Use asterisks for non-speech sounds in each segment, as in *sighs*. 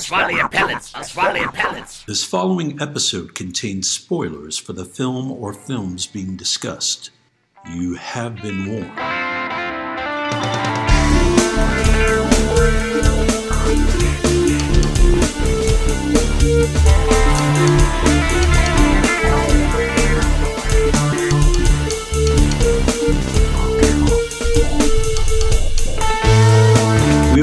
I'll swallow your pellets. I'll swallow your pellets. This following episode contains spoilers for the film or films being discussed. You have been warned.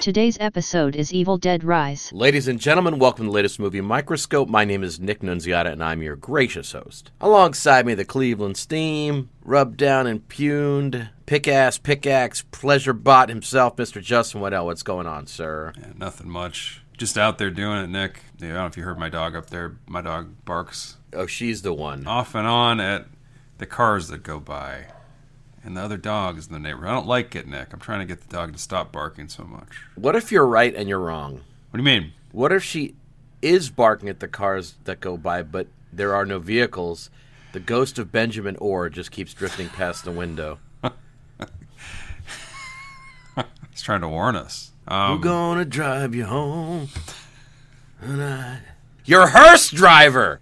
Today's episode is Evil Dead Rise. Ladies and gentlemen, welcome to the latest movie Microscope. My name is Nick Nunziata, and I'm your gracious host. Alongside me, the Cleveland Steam, rubbed down, and pick-ass, pickaxe, pleasure bot himself, Mr. Justin Waddell. What's going on, sir? Yeah, nothing much. Just out there doing it, Nick. Yeah, I don't know if you heard my dog up there. My dog barks Oh, she's the one. off and on at the cars that go by. And the other dogs in the neighborhood. I don't like it, Nick. I'm trying to get the dog to stop barking so much. What if you're right and you're wrong? What do you mean? What if she is barking at the cars that go by, but there are no vehicles? The ghost of Benjamin Orr just keeps drifting past the window. *laughs* He's trying to warn us. We're Um, gonna drive you home. tonight. Your hearse driver.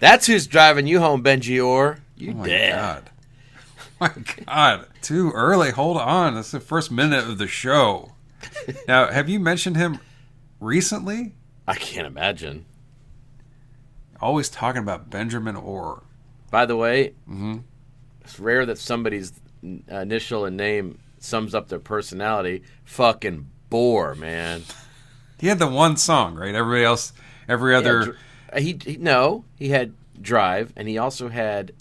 That's who's driving you home, Benji Orr. You oh dead. God. My God. Too early. Hold on. That's the first minute of the show. now, have you mentioned him recently? I can't imagine. Always talking about Benjamin Orr. By the way, Mm-hmm. it's rare that somebody's initial and name sums up their personality. Fucking bore, man. He had the one song, right? Everybody else, every other. Yeah, dr- he, he no, he had Drive, and he also had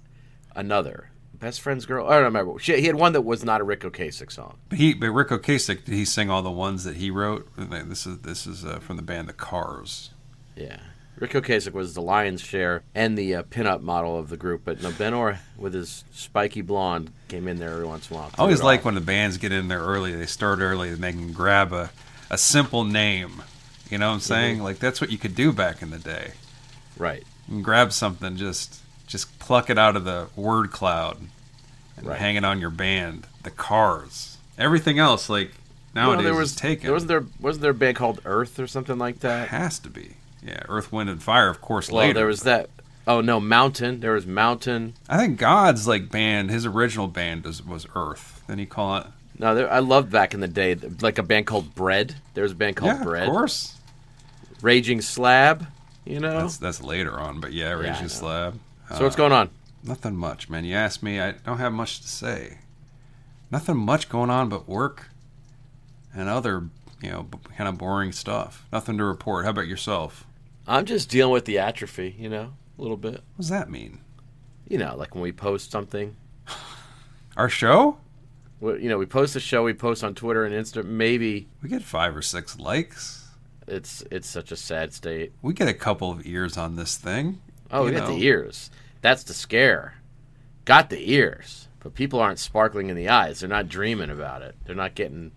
another best friend's girl. I don't remember. He had one that was not a Ric Ocasek song. But he, but Ric Ocasek, did he sing all the ones that he wrote? This is this is uh, from the band The Cars. Yeah. Ric Ocasek was the lion's share and the uh, pinup model of the group, but no, Ben Orr with his spiky blonde came in there every once in a while. I always like off. when the bands get in there early. They start early and they can grab a, a simple name. You know what I'm saying? Mm-hmm. Like that's what you could do back in the day. right. Can grab something, just just pluck it out of the word cloud, and Right. hang it on your band. The Cars. Everything else, like nowadays, Well, there was is taken. There wasn't there wasn't there a band called Earth or something like that? It has to be. Yeah, Earth, Wind, and Fire, of course. Well, later. there was that. Oh no, Mountain. There was Mountain. I think God's like band, his original band was, was Earth. Then he call it. No, there, I loved back in the day, like a band called Bread. There was a band called yeah, Bread. of course. Raging Slab. You know. That's that's later on, but yeah, Yeah, Raging know. Slab. So what's going on? Nothing much, man. You asked me, I don't have much to say. Nothing much going on but work and other, you know, b- kind of boring stuff. Nothing to report. How about yourself? I'm just dealing with the atrophy. You know, a little bit. What does that mean? You know, like when we post something. Our show? You know, we post a show, we post on Twitter and Insta. Maybe We get five or six likes. it's it's such a sad state. We get a couple of ears on this thing. Oh, we got the ears. That's the scare. Got the ears, but people aren't sparkling in the eyes. They're not dreaming about it. They're not getting.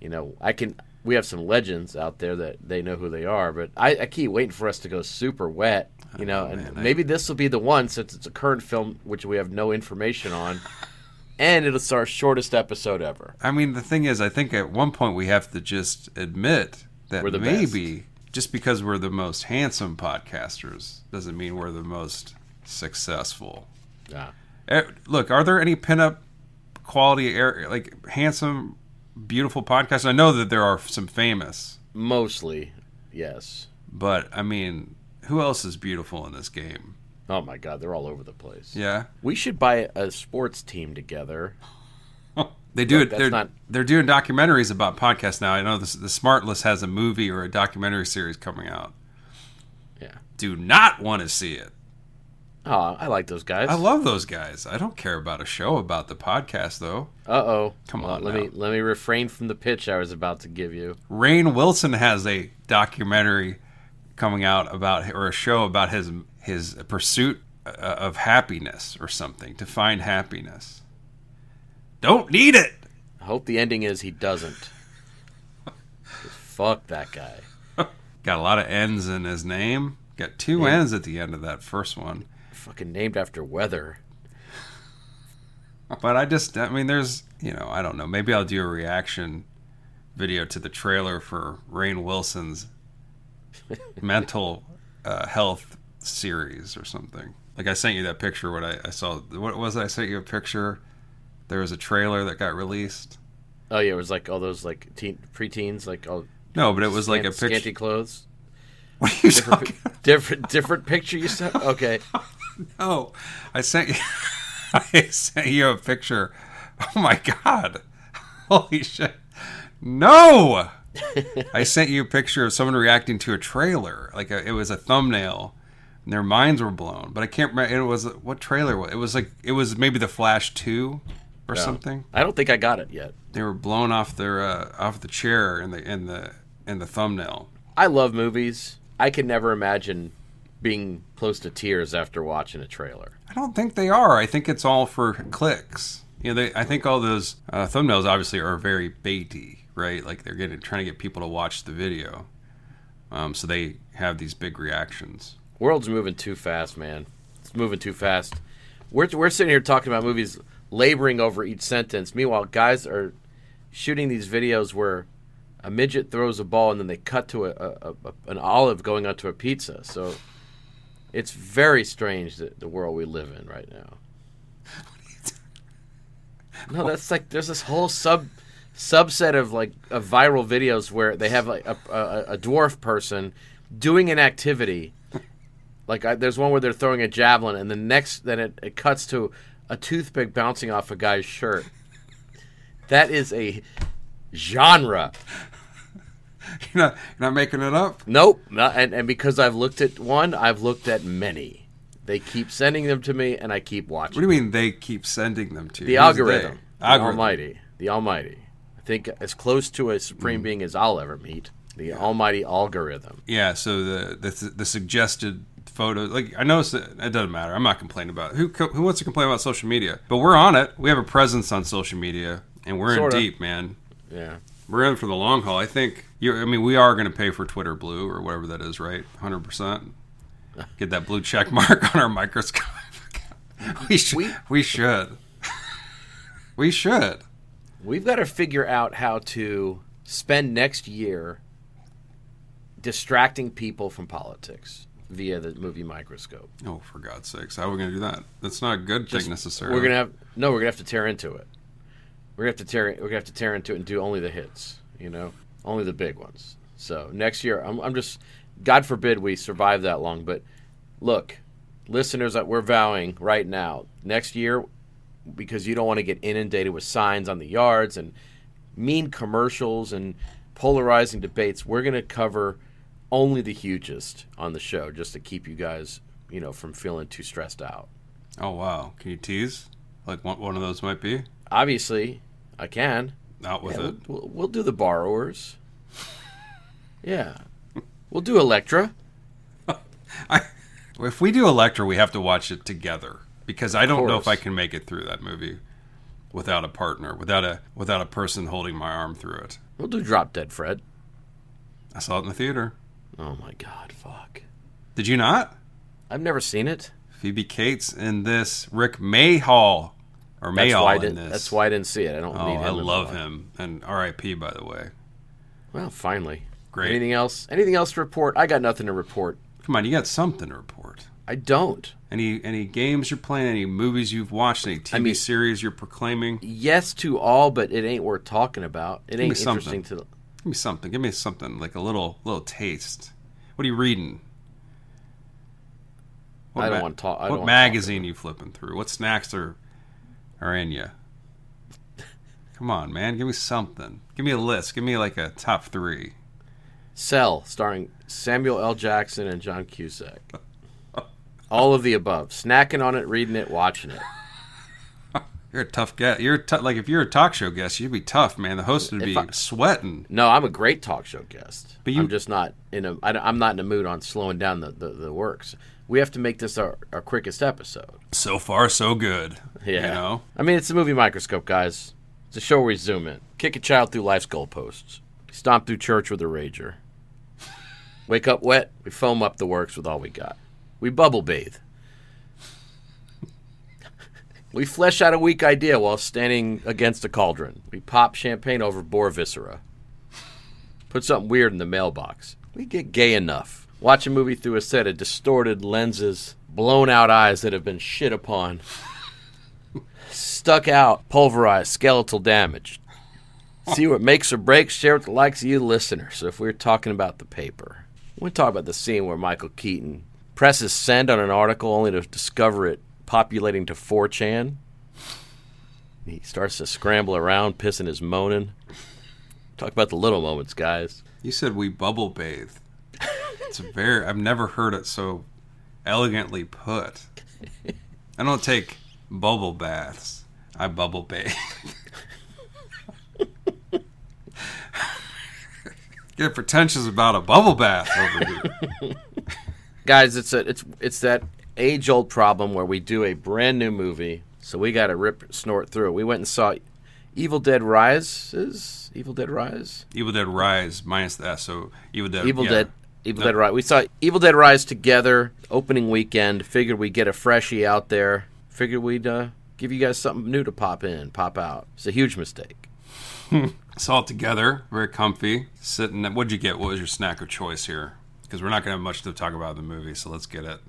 You know, I can. We have some legends out there that they know who they are, but I, I keep waiting for us to go super wet. You oh, know, Oh, and man, I- maybe this will be the one since it's a current film which we have no information on, *laughs* and it's our shortest episode ever. I mean, the thing is, I think at one point we have to just admit that maybe just because we're the most handsome podcasters doesn't mean we're the most successful. Yeah. Eh, Look, are there any pinup quality, air, like handsome, beautiful podcasts? I know that there are some famous, Mostly, yes. but I mean, who else is beautiful in this game? Oh my God, they're all over the place. Yeah, We should buy a sports team together. They do it. They're, not- they're doing documentaries about podcasts now. I know this, the Smartless has a movie or a documentary series coming out. Yeah. Do not want to see it. Oh, I like those guys. I love those guys. I don't care about a show about the podcast though. Uh oh. Come Well, on let now. me let me refrain from the pitch I was about to give you. Rainn Wilson has a documentary coming out about or a show about his his pursuit uh, of happiness or something to find happiness. Don't need it. I hope the ending is he doesn't. fuck that guy. Got a lot of N's in his name. Got two Yeah. N's at the end of that first one. Fucking named after weather. But I just, I mean, there's, you know, I don't know. Maybe I'll do a reaction video to the trailer for Rainn Wilson's *laughs* mental uh, health series or something. Like I sent you that picture. What I, I saw. What was it? I sent you a picture. There was a trailer that got released. Oh yeah, it was like all those like teen preteens, like all No, but it was like a picture. scanty clothes. *laughs* What are you Different, talking? pi- *laughs* different different picture you sent. Okay, *laughs* no, I sent you. I sent you a picture. Oh my god! Holy shit! No! I sent you a picture of someone reacting to a trailer. Like a, it was a thumbnail, and their minds were blown. But I can't remember. It was what trailer was it? Was like it was maybe the Flash Two or Yeah. something. I don't think I got it yet. They were blown off their uh, off the chair in the in the in the thumbnail. I love movies. I can never imagine being close to tears after watching a trailer. I don't think they are. I think it's all for clicks. You know, they, I think all those uh, thumbnails obviously are very baity, right? Like they're getting trying to get people to watch the video, um, so they have these big reactions. World's moving too fast, man. It's moving too fast. We're we're sitting here talking about movies, laboring over each sentence. Meanwhile, guys are shooting these videos where a midget throws a ball and then they cut to a, a, a an olive going onto a pizza. So it's very strange that the world we live in right now. *laughs* No, that's like there's this whole sub subset of like of viral videos where they have like a, a, a dwarf person doing an activity. *laughs* Like I, there's one where they're throwing a javelin, and the next then it, it cuts to a toothpick bouncing off a guy's shirt. That is a genre. *laughs* You're not, you're not making it up. Nope. Not, and, and because I've looked at one, I've looked at many. They keep sending them to me, and I keep watching. What do you mean they keep sending them to you? the Who's algorithm, they? the Algorithm. Almighty, the Almighty. I think as close to a Mm. supreme being as I'll ever meet. The Almighty algorithm. Yeah. So the the, the suggested photos, like I noticed that it doesn't matter. I'm not complaining about it. who who wants to complain about social media. But we're on it. We have a presence on social media, and we're Sorta. in deep, man. Yeah. We're in for the long haul. I think. You, I mean, we are going to pay for Twitter Blue or whatever that is, right? Hundred percent. *laughs* Get that blue check mark on our microscope. *laughs* we should. We- We, should. we should. We've got to figure out how to spend next year distracting people from politics via the movie Microscope. Oh, for God's sakes! How are we going to do that? That's not a good Just- thing necessarily. We're gonna have no. We're gonna have to tear into it. We're gonna have to tear. We're gonna have to tear into it and do only the hits. You know, only the big ones. So next year, I'm, I'm just. God forbid we survive that long. But look, listeners, that we're vowing right now, next year, because you don't want to get inundated with signs on the yards and mean commercials and polarizing debates, we're gonna cover only the hugest on the show, just to keep you guys, you know, from feeling too stressed out. Oh wow! Can you tease? Like one, one of those might be Obviously, I can. Not with Yeah, it. we'll, we'll, we'll do the borrowers. *laughs* yeah, we'll do Elektra. *laughs* I, if we do Elektra, we have to watch it together because I don't know if. I can make it through that movie without a partner, without a without a person holding my arm through it. We'll do Drop Dead Fred. I saw it in the theater. Oh my God, fuck! Did you not? I've never seen it. Phoebe Cates in this. Rik Mayall or That's why, I Mayall in this. that's why I didn't see it. I don't Oh, need him. I love him. And R.I.P. By the way. Well, finally. Great. Anything else? Anything else to report? I got nothing to report. Come on, you got something to report. I don't. Any any games you're playing? Any movies you've watched? Any TV mean- series you're proclaiming? Yes to all, but it ain't worth talking about. It me ain't interesting to. Give me something. Give me something like a little little taste. What are you reading? I don't wanna talk- I don't what talk magazine you flipping through? What snacks are are in you? *laughs* Come on, man. Give me something. Give me a list. Give me like a top three. Cell, starring Samuel L. Jackson and John Cusack. All of the above. Snacking on it, reading it, watching it. You're a tough guest. You're tou- like if you're a talk show guest, you'd be tough, man. The host would If be I- sweating. No, I'm a great talk show guest. But you- I'm just not in a. I, am not in a mood on slowing down the, the, the works. We have to make this our, our quickest episode. So far, so good. Yeah. You know. I mean, it's a movie microscope, guys. It's a show where we zoom in, kick a child through life's goalposts, stomp through church with a rager, *laughs* wake up wet, we foam up the works with all we got. We bubble bathe. We flesh out a weak idea while standing against a cauldron. We pop champagne over boar viscera. Put something weird in the mailbox. We get gay enough. Watch a movie through a set of distorted lenses, blown out eyes that have been shit upon stuck out, pulverized, skeletal damage. See what makes or breaks, share with the likes of you listeners. So if we're talking about the paper, we talk about the scene where Michael Keaton presses send on an article only to discover it populating to 4chan. He starts to scramble around, pissing his moaning. Talk about the little moments, guys. You said we bubble bathe. It's a very. I've never heard it so elegantly put. I don't take bubble baths. I bubble bathe. *laughs* Get pretentious about a bubble bath over here. guys it's a it's it's that age old problem where we do a brand new movie so we got to rip snort through it we went and saw evil dead rises evil dead rise Evil Dead Rise minus the S. So Evil Dead. evil yeah. dead evil No. dead rise we saw evil dead rise together opening weekend figured we'd get a freshie out there figured we'd uh, give you guys something new to pop in pop out it's a huge mistake *laughs* Saw it together, very comfy. Sitting. What'd you get? What was your snack of choice here? Because we're not gonna have much to talk about in the movie, so let's get it.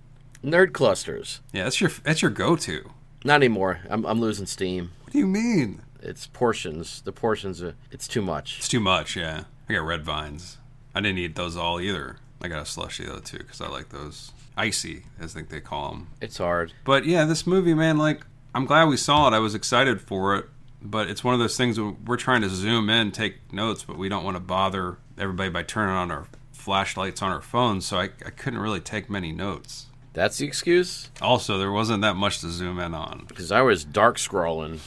Nerd clusters Yeah, that's your that's your go-to. not anymore i'm, I'm losing steam What do you mean? it's portions the portions are, it's too much It's too much. Yeah, I got red vines. I didn't eat those all either. I got a slushy though too because I like those icy, as I think they call them. it's hard But yeah, this movie, man, like I'm glad we saw it. I was excited for it, but it's one of those things where we're trying to zoom in, take notes, but we don't want to bother everybody by turning on our flashlights on our phones. So I, I couldn't really take many notes. That's the excuse Also, there wasn't that much to zoom in on. because i was dark scrolling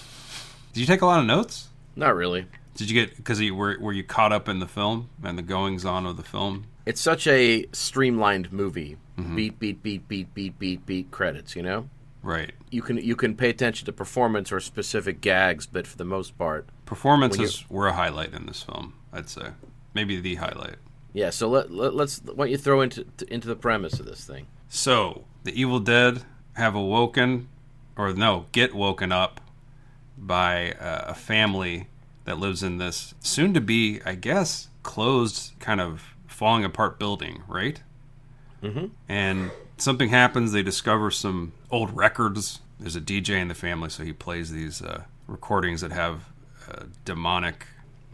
Did you take a lot of notes? Not really. Did you get because you were were you caught up in the film and the goings on of the film? It's such a streamlined movie. Mm-hmm. Beat, beat, beat, beat, beat, beat, beat. Credits. You know, Right. you can you can pay attention to performance or specific gags, but for the most part, Performances were a highlight in this film. I'd say maybe the highlight. yeah. So let, let let's why don't you throw into into the premise of this thing? So the Evil Dead have awoken, or no, get woken up by uh, a family that lives in this soon to be, I guess, closed, kind of falling apart building, right? Mm-hmm. And something happens. They discover some old records. There's a DJ in the family, so he plays these uh, recordings that have uh, demonic,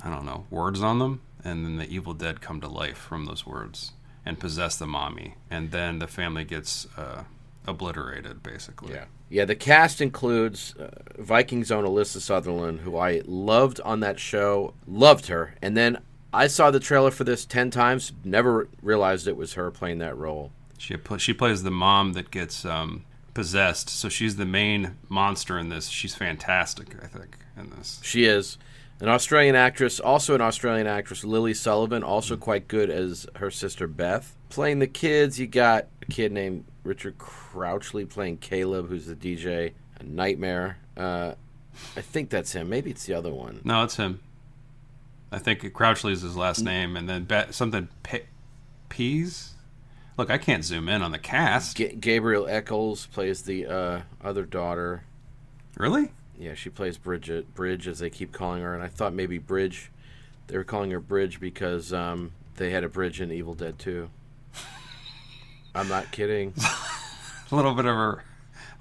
I don't know, words on them. And then the Evil Dead come to life from those words and possess the mommy. And then the family gets uh, obliterated, basically. Yeah, yeah. the cast includes uh, Vikings own Alyssa Sutherland, who I loved on that show, loved her, and then I saw the trailer for this ten times, never realized it was her playing that role. She pl- she plays the mom that gets um, possessed, so she's the main monster in this. She's fantastic, I think, in this. She is an Australian actress, also an Australian actress, Lily Sullivan, also quite good as her sister Beth. Playing the kids, you got a kid named Richard Crouchley playing Caleb, who's the DJ. A nightmare. Uh, I think that's him. Maybe it's the other one. No, it's him. I think Crouchley is his last name, and then Be- something Pe- Peas. Look, I can't zoom in on the cast. Ga- Gabrielle Echols plays the uh, other daughter. Really? Yeah, she plays Bridget, Bridge, as they keep calling her. And I thought maybe Bridge, they were calling her Bridge because um, they had a bridge in Evil Dead 2. *laughs* I'm not kidding. *laughs* A little bit of a,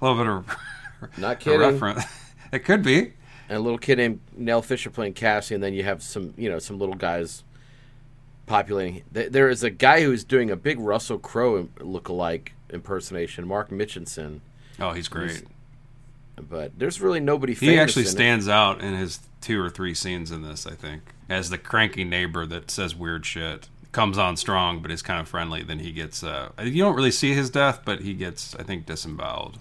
a little bit of *laughs* Not a kidding. reference. It could be. and a little kid named Nell Fisher playing Cassie, and then you have some, you know, some little guys populating. There is a guy who's doing a big Russell Crowe look-alike impersonation, Mark Mitchinson. Oh, he's great. But there's really nobody. He actually in it. stands out in his two or three scenes in this, I think, as the cranky neighbor that says weird shit. Comes on strong, but is kind of friendly. Then he gets. Uh, you don't really see his death, but he gets, I think, disemboweled.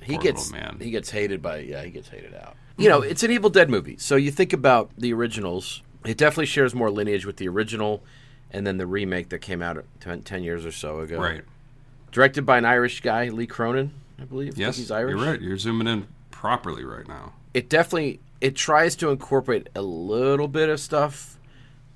he Poor gets. Man. He gets hated by yeah he gets hated out. You know, it's an Evil Dead movie. So you think about the originals. It definitely shares more lineage with the original, and then the remake that came out 10, 10 years or so ago. Right. Directed by an Irish guy, Lee Cronin, I believe. Yes, he's Irish. you're right. You're zooming in properly right now. it definitely it tries to incorporate a little bit of stuff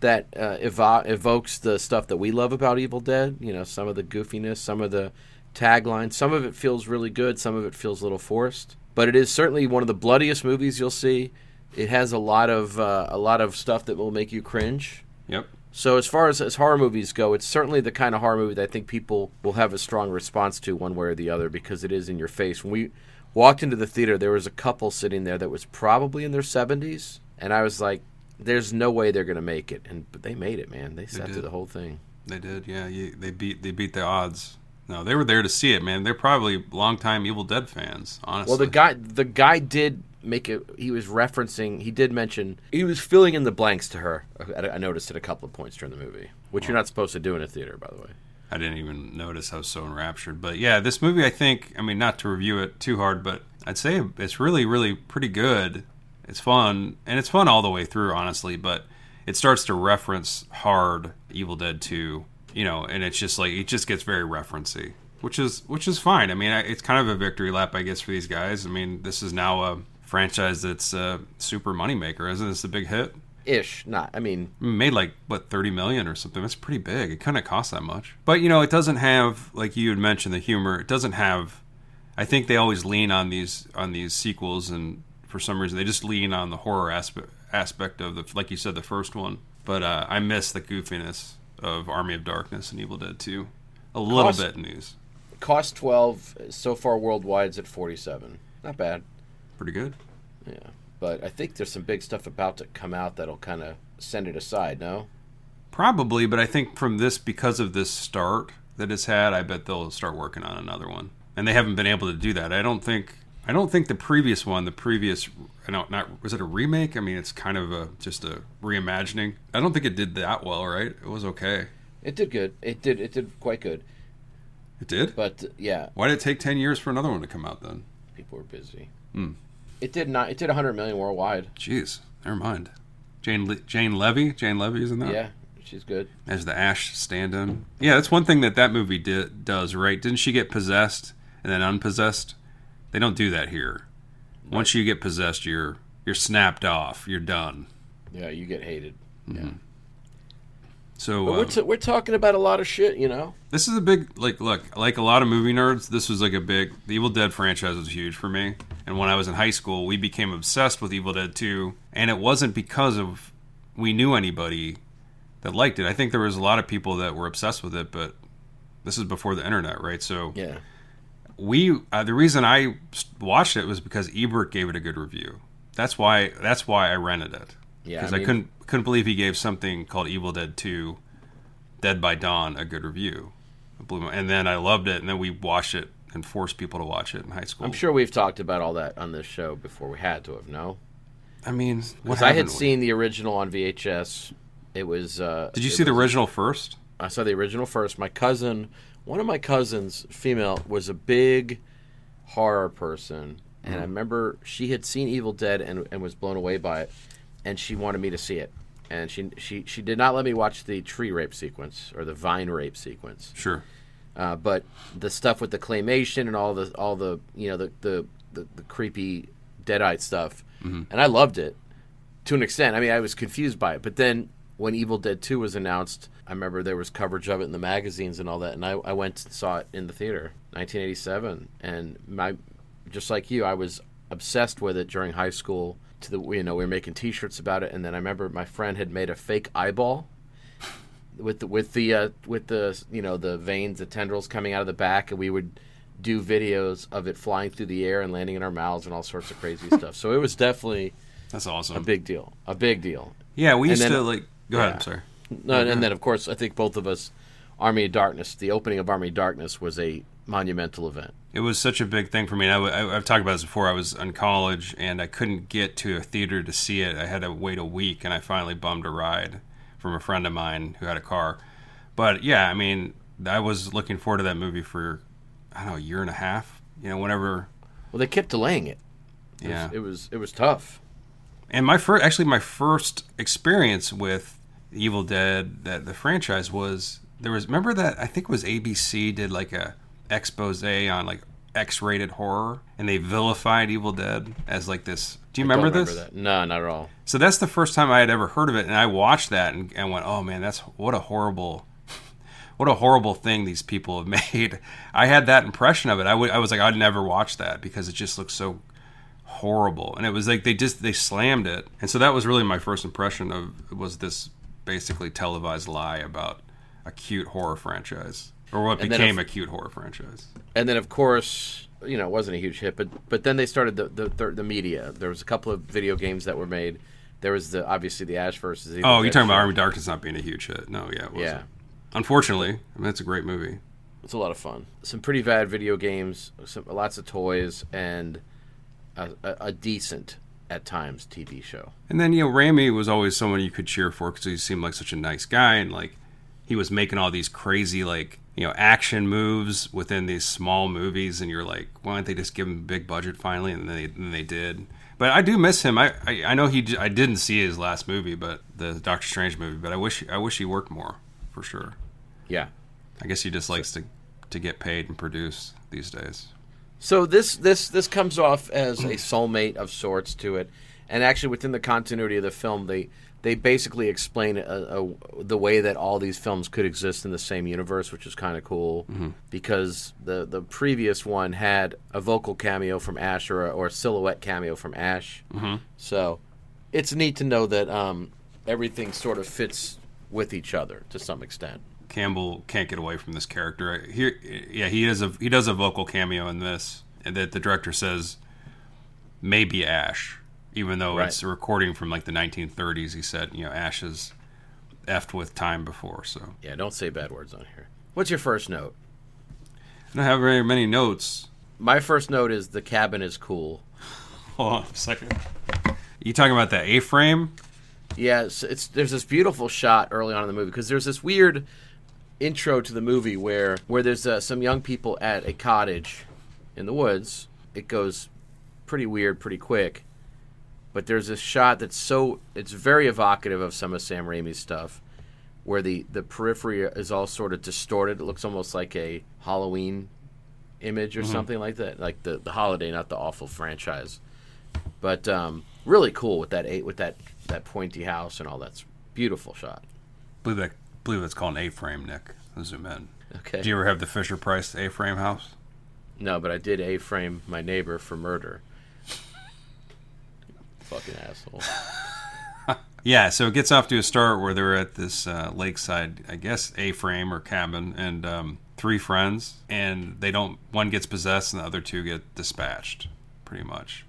that uh, evo- evokes the stuff that we love about Evil Dead. You know, some of the goofiness, some of the taglines. Some of it feels really good. Some of it feels a little forced. But it is certainly one of the bloodiest movies you'll see. It has a lot of uh, a lot of stuff that will make you cringe. Yep. So as far as, as horror movies go, it's certainly the kind of horror movie that I think people will have a strong response to one way or the other because it is in your face. When we walked into the theater, there was a couple sitting there that was probably in their 70s, and I was like, "There's no way they're going to make it," and but they made it, man. They sat through the whole thing. They did, yeah. You, they beat they beat the odds. No, they were there to see it, man. They're probably longtime Evil Dead fans, honestly. Well, the guy the guy did make it. He was referencing. He did mention he was filling in the blanks to her. I, I noticed at a couple of points during the movie, which you're not supposed to do in a theater, by the way. I didn't even notice. I was so enraptured. But yeah, this movie, I think, I mean, not to review it too hard, but I'd say it's really, really pretty good. It's fun, and it's fun all the way through, honestly. But it starts to reference hard Evil Dead 2, you know, and it's just like it just gets very referency, which is which is fine. I mean, it's kind of a victory lap, I guess, for these guys. I mean, this is now a franchise that's a super moneymaker, isn't this a big hit? Ish, not. I mean, made like what 30 million or something? That's pretty big. It couldn't cost that much. But you know it doesn't have like you had mentioned the humor it doesn't have i think they always lean on these on these sequels and for some reason they just lean on the horror aspect aspect of the like you said the first one. But uh, i miss the goofiness of army of darkness and evil dead 2 a little Cost- bit news cost 12 so far worldwide is at 47 not bad pretty good yeah but i think there's some big stuff about to come out that'll kind of send it aside no Probably, but I think from this, because of this start that it's had, I bet they'll start working on another one, and they haven't been able to do that. I don't think. I don't think the previous one, the previous, I don't not was it a remake? I mean, it's kind of a just a reimagining. I don't think it did that well, right? It was okay. it did good it did it did quite good It did. but yeah Why did it take ten years for another one to come out then? people were busy Hmm. It did not it did 100 million worldwide Jeez, never mind. Jane Le- Jane Levy, Jane Levy is in that. yeah she's good as the Ash stand-in. Yeah, that's one thing that that movie did, does, right? Didn't she get possessed and then unpossessed? They don't do that here. Once you get possessed, you're you're snapped off. You're done. yeah you get hated mm-hmm. yeah So but we're, um, t- we're talking about a lot of shit you know this is a big like look like a lot of movie nerds. This was like a big. The Evil Dead franchise was huge for me, and when I was in high school, we became obsessed with Evil Dead 2, and it wasn't because of we knew anybody that liked it. I think there was a lot of people that were obsessed with it, but this is before the internet, right? So yeah we uh, the reason I watched it was because Ebert gave it a good review. That's why that's why I rented it. Yeah, because I I, couldn't couldn't believe he gave something called Evil Dead Two, Dead by Dawn a good review. It blew my- And then I loved it, and then we watched it and forced people to watch it in high school. i'm sure we've talked about all that on this show before we had to have no I mean, Because I had seen the original on VHS. It was. Uh, Did you see the original first? I saw the original first. My cousin, one of my cousins, female, was a big horror person, and Mm-hmm. I remember she had seen Evil Dead and, and was blown away by it, and she wanted me to see it, and she she she did not let me watch the tree rape sequence or the vine rape sequence. Sure. Uh, but the stuff with the claymation and all the all the you know the the, the, the creepy deadite stuff, and I loved it to an extent. I mean, I was confused by it, but then when Evil Dead Two was announced, I remember there was coverage of it in the magazines and all that, and I, I went and saw it in the theater, 1987, and my just like you, I was obsessed with it during high school. To the you know we were making T-shirts about it, and then I remember my friend had made a fake eyeball with the with the uh, with the you know the veins, the tendrils coming out of the back, and we would do videos of it flying through the air and landing in our mouths and all sorts of crazy *laughs* stuff. So it was definitely That's awesome. a big deal, a big deal. yeah, we used then- to like. Go ahead. yeah. I'm sorry. No, and then of course I think both of us, Army of Darkness, the opening of Army of Darkness was a monumental event. it was such a big thing for me. And I, w- I, have talked about this before. I was in college and I couldn't get to a theater to see it. I had to wait a week, and I finally bummed a ride from a friend of mine who had a car. But yeah, I mean, I was looking forward to that movie for I don't know a year and a half. You know, whenever. Well, they kept delaying it. It Yeah. was, it was it was tough. And my first, actually, my first experience with Evil Dead, that the franchise was there was. Remember that I think it was ABC did like a expose on like X-rated horror, and they vilified Evil Dead as like this. Do you remember, this? that? No, not at all. So that's the first time I had ever heard of it, and I watched that and, and went, "Oh man, that's what a horrible, *laughs* what a horrible thing these people have *laughs* made." I had that impression of it. I I was like, I'd never watch that because it just looks so horrible, and it was like they just they slammed it, and so that was really my first impression of was this basically televised lie about a cute horror franchise or what And became if- a cute horror franchise. And then of course, you know, it wasn't a huge hit, but but then they started the the, the, the media. There was a couple of video games that were made. There was the obviously the Ash versus. Evil Oh, you're talking about. Army Darkness not being a huge hit? No, yeah, it wasn't. Yeah, Unfortunately, I mean, it's a great movie. it's a lot of fun. Some pretty bad video games, some lots of toys, and a, a, a decent at times TV show. And then you know, Raimi was always someone you could cheer for because he seemed like such a nice guy, and like he was making all these crazy like you know action moves within these small movies, and you're like, why don't they just give him a big budget finally? And they and they did. But I do miss him. I, I I know he j- I didn't see his last movie, but the Doctor Strange movie. But I wish I wish he worked more for sure. Yeah. I guess he just likes to to get paid and produce these days. So this this this comes off as a soulmate of sorts to it, and actually within the continuity of the film, they they basically explain a, a, the way that all these films could exist in the same universe, which is kind of cool because the the previous one had a vocal cameo from Ash or a, or a silhouette cameo from Ash. Mm-hmm. So it's neat to know that um, everything sort of fits with each other to some extent. Campbell can't get away from this character. Here, yeah, he is a he does a vocal cameo in this, and that the director says maybe Ash, even though Right. it's a recording from like the 1930s. He said, you know, Ash is effed with time before, so Yeah, don't say bad words on here. What's your first note? I don't have very many notes. My first note is the cabin is cool. Hold on a second. You talking about that A-frame? Yeah, it's, it's there's this beautiful shot early on in the movie because there's this weird intro to the movie where where there's uh, some young people at a cottage in the woods. It goes pretty weird, pretty quick. But there's this shot that's so it's very evocative of some of Sam Raimi's stuff, where the the periphery is all sort of distorted. It looks almost like a Halloween image or something like that, like the the holiday, not the awful franchise. But um, really cool with that eight with that that pointy house and all that's beautiful shot. believe that believe it's called an A-frame, Nick. Zoom in. Okay. Do you ever have the Fisher Price A-frame house? No, but I did a frame my neighbor for murder. Fucking asshole. *laughs* Yeah, so it gets off to a start where they're at this uh, lakeside, I guess, A-frame or cabin, and um, three friends, and they don't. One gets possessed, and the other two get dispatched, pretty much.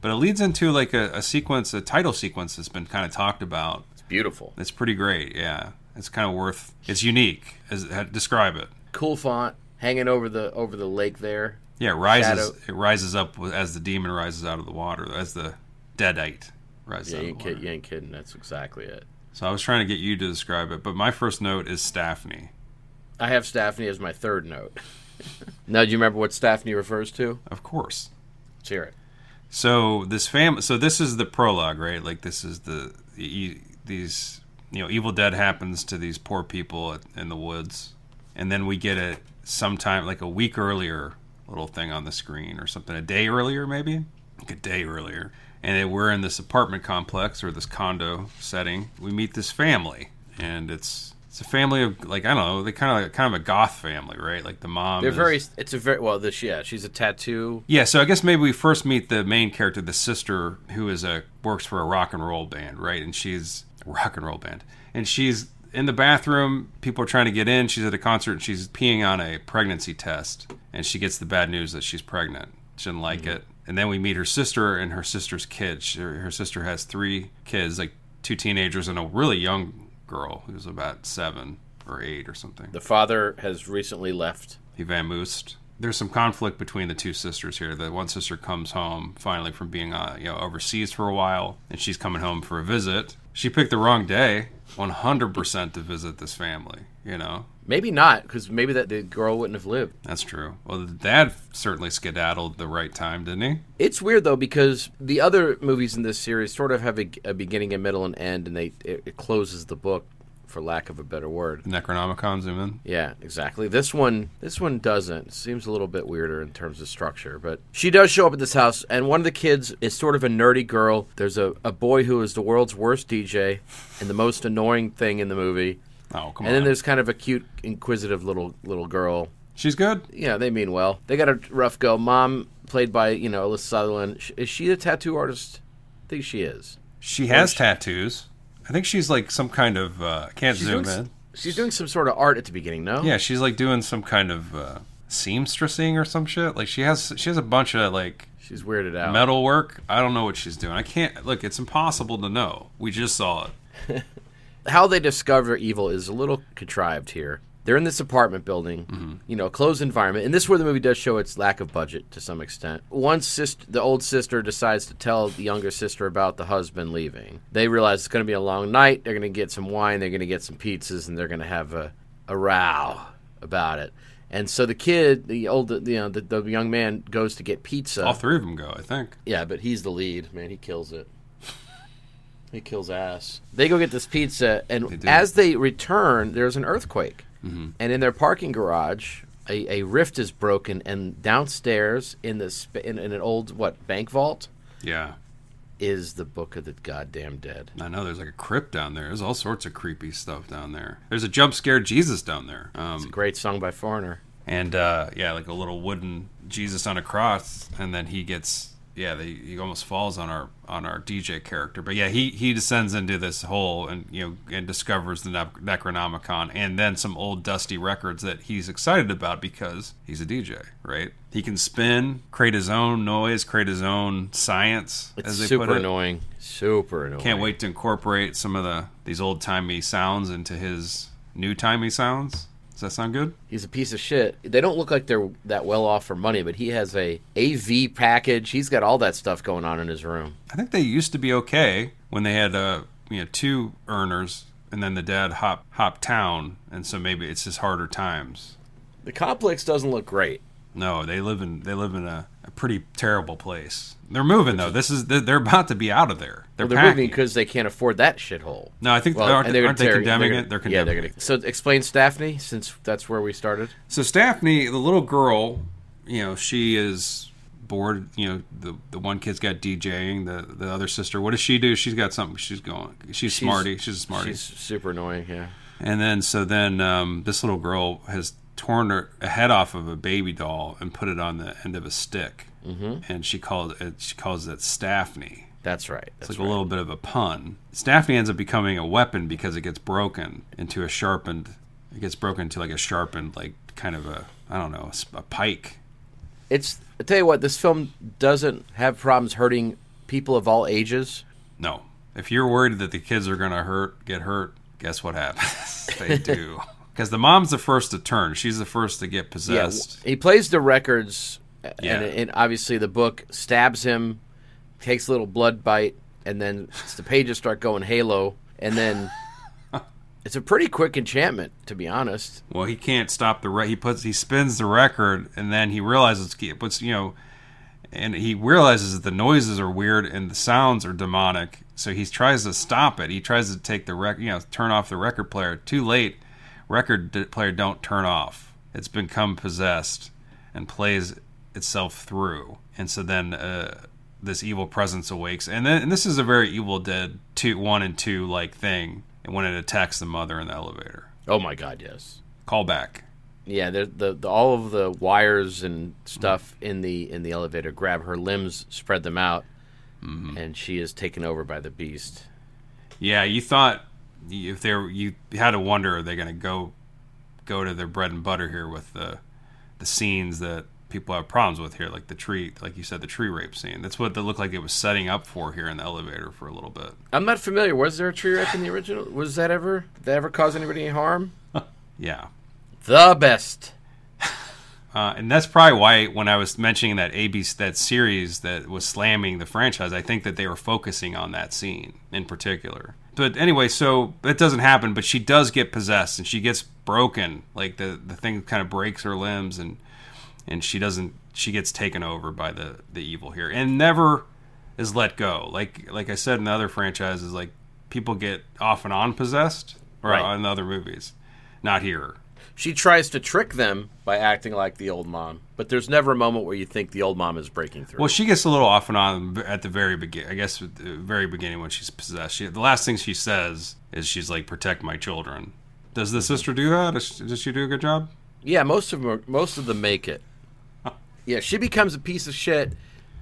But it leads into like a, a sequence, a title sequence that's been kind of talked about. It's beautiful. It's pretty great. Yeah, it's kind of worth. It's unique. As describe it. Cool font hanging over the over the lake there. Yeah, it rises. Shadow. It rises up as the demon rises out of the water, as the deadite rises Yeah, you ain't, kid, you ain't kidding. That's exactly it. So I was trying to get you to describe it, but my first note is Staphne. I have Staphne as my third note. *laughs* now, do you remember what Staphne refers to? Of course. Let's hear it. So this fam. So this is the prologue, right? Like this is the e- these you know Evil Dead happens to these poor people at, in the woods, and then we get it sometime like a week earlier, little thing on the screen or something, a day earlier maybe, like a day earlier, and we're in this apartment complex or this condo setting. We meet this family, and it's. It's a family of like I don't know, they kind of kind of a goth family, right? Like the mom. They're is- very. It's a very well. This yeah. She's a tattoo. yeah, so I guess maybe we first meet the main character, the sister, who is a works for a rock and roll band, right? And she's rock and roll band, and she's in the bathroom. People are trying to get in. She's at a concert. and She's peeing on a pregnancy test, and she gets the bad news that she's pregnant. She didn't like mm-hmm. it, and then we meet her sister and her sister's kids. She, her sister has three kids, like two teenagers and a really young girl who's about seven or eight or something. The father has recently left. He vamoosed. there's some conflict between the two sisters here. The one sister comes home finally from being uh, you know overseas for a while, and she's coming home for a visit. She picked the wrong day, 100% to visit this family. You know, Maybe not, because maybe that the girl wouldn't have lived. that's true. Well, the dad certainly skedaddled the right time, didn't he? It's weird though because the other movies in this series sort of have a, a beginning, a middle, and end, and they it, it closes the book, for lack of a better word. Necronomicon zoom in. Yeah, exactly. This one, this one doesn't. It seems a little bit weirder in terms of structure, but she does show up at this house, and one of the kids is sort of a nerdy girl. There's a, a boy who is the world's worst DJ and the most annoying thing in the movie, Oh, come and on. then there's kind of a cute, inquisitive little little girl. She's good. Yeah, they mean well. They got a rough go. Mom, played by you know Alyssa Sutherland, is she a tattoo artist? I think she is. She has tattoos. I think she's like some kind of uh, can't zoom in. she's doing some sort of art at the beginning, no? Yeah, she's like doing some kind of uh, seamstressing or some shit. Like she has she has a bunch of like She's weirded out. metal work. I don't know what she's doing. I can't look. It's impossible to know. We just saw it. *laughs* how they discover evil is a little contrived here. They're in this apartment building, mm-hmm. you know, a closed environment, and this is where the movie does show its lack of budget to some extent. Once sister, the old sister decides to tell the younger sister about the husband leaving, they realize it's going to be a long night. They're going to get some wine, they're going to get some pizzas, and they're going to have a, a row about it. And so the kid, the old, you know, the, the young man goes to get pizza. All three of them go. I think. Yeah, but he's the lead. Man, he kills it. He kills ass. They go get this pizza, They and do. as they return, there's an earthquake. And in their parking garage, a, a rift is broken, and downstairs in the sp- in, in an old what bank vault Yeah, is the Book of the Goddamn Dead. I know. There's like a crypt down there. There's all sorts of creepy stuff down there. There's a jump scare Jesus down there. Um, It's a Great song by Foreigner. and uh, yeah, like a little wooden Jesus on a cross, and then he gets yeah, they, he almost falls on our on our DJ character. But yeah, he he descends into this hole and you know and discovers the Necronomicon, and then some old dusty records that he's excited about because he's a DJ, right? He can spin, create his own noise, create his own science, It's as they super put it. annoying. Super annoying. Can't wait to incorporate some of the these old timey sounds into his new timey sounds. Does that sound good? He's a piece of shit. They don't look like they're that well off for money, but he has a AV package. He's got all that stuff going on in his room. I think they used to be okay when they had uh you know two earners and then the dad hop hop town and so maybe it's just harder times. The complex doesn't look great. No, they live in they live in a, a pretty terrible place. They're moving though. This is they're, about to be out of there. They're, Well, they're moving because they can't afford that shithole. no, I think Well, aren't, they're aren't they condemning they're it? They're gonna- yeah, condemning they're gonna. So explain Daphne, since that's where we started. So Stephanie, the little girl, you know, she is bored. You know, the the one kid's got DJing. The the other sister, what does she do? She's got something. She's going. She's, smarty. She's a smarty. She's super annoying. Yeah. And then so then um, this little girl has torn her a head off of a baby doll and put it on the end of a stick, mm-hmm. and she calls it she calls it Staffney. That's right. It's That's like right. a little bit of a pun. Staffney ends up becoming a weapon because it gets broken into a sharpened. It gets broken into like a sharpened, like kind of a I don't know, a pike. It's. I tell you what, this film doesn't have problems hurting people of all ages. No, if you're worried that the kids are gonna hurt, get hurt, guess what happens? *laughs* they do. Because the mom's the first to turn. She's the first to get possessed. Yeah, he plays the records, Yeah. and, and obviously the book stabs him, takes a little blood bite, and then the pages start going halo, and then *laughs* it's a pretty quick enchantment, to be honest. Well, he can't stop the re- he puts he spins the record and then he realizes it puts you know and he realizes that the noises are weird and the sounds are demonic. So he tries to stop it. He tries to take the record, you know, turn off the record player. Too late. Record player don't turn off. It's become possessed and plays itself through. And so then uh, this evil presence awakes. And then and this is a very Evil Dead two, one and two like thing. And when it attacks the mother in the elevator, Oh my god, yes. call back. Yeah, the, the, the all of the wires and stuff in the in the elevator grab her limbs, spread them out, and she is taken over by the beast. Yeah, you thought if they were, you had to wonder are they going to go go to their bread and butter here with the the scenes that people have problems with here, like the tree, like you said, the tree rape scene. That's what it looked like it was setting up for here in the elevator for a little bit. I'm not familiar. Was there a tree rape in the original? Was that ever? Did that ever cause anybody any harm? *laughs* Yeah. The best. Uh, and that's probably why when I was mentioning that ABC that series that was slamming the franchise, I think that they were focusing on that scene in particular. But anyway, so it doesn't happen. But she does get possessed, and she gets broken. Like the the thing kind of breaks her limbs, and and she doesn't. She gets taken over by the the evil here, and never is let go. Like like I said in the other franchises, like people get off and on possessed, or Right. in the other movies, not here. She tries to trick them by acting like the old mom, but there's never a moment where you think the old mom is breaking through. Well, she gets a little off and on at the very begin. I guess the very beginning when she's possessed. She, the last thing she says is she's like, "Protect my children." Does the mm-hmm. sister do that? Does she, does she do a good job? yeah, most of them, are, most of them make it. *laughs* Yeah, she becomes a piece of shit.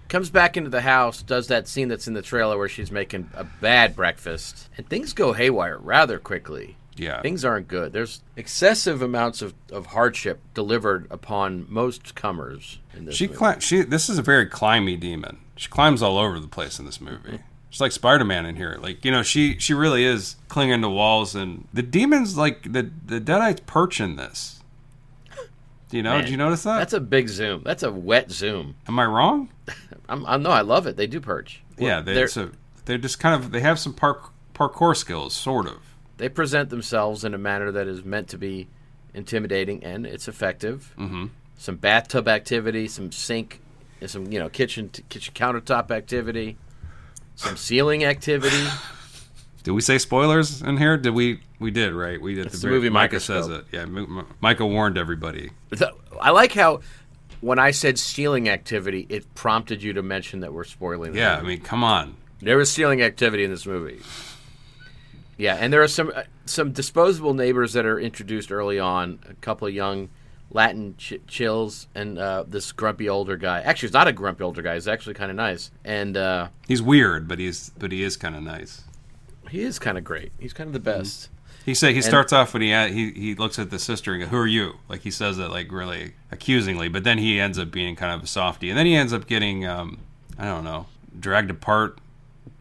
Comes back into the house, does that scene that's in the trailer where she's making a bad breakfast, and things go haywire rather quickly. Yeah. Things aren't good. There's excessive amounts of, of hardship delivered upon most comers in this She movie. cli- she this is a very climby demon. She climbs all over the place in this movie. She's like Spider Man in here. Like you know, she she really is clinging to walls, and the demons like the the Deadites perch in this. Do you know? Man, Did you notice that? That's a big zoom. That's a wet zoom. Am I wrong? *laughs* I'm, I'm no, I love it. They do perch. yeah, Well, they, they're- it's a, they're just kind of they have some park, parkour skills, sort of. They present themselves in a manner that is meant to be intimidating and it's effective. Mm-hmm. Some bathtub activity, some sink, and some you know kitchen kitchen countertop activity, some ceiling activity. *sighs* Did we say spoilers in here? Did we? We did, right? We did. It's the the movie Micah says it. Yeah, M- M- Micah warned everybody. I like how when I said stealing activity, it prompted you to mention that we're spoiling. The Yeah, I mean, come on. There was stealing activity in this movie. Yeah, and there are some uh, some disposable neighbors that are introduced early on. A couple of young Latin ch- chills and uh, this grumpy older guy. Actually, he's not a grumpy older guy. He's actually kind of nice, and uh, He's weird, but he's but he is kind of nice. he is kind of great. He's kind of the best. He say he starts off when he he he looks at the sister and goes, "Who are you?" Like he says it like really accusingly, but then he ends up being kind of a softie, and then he ends up getting um I don't know dragged apart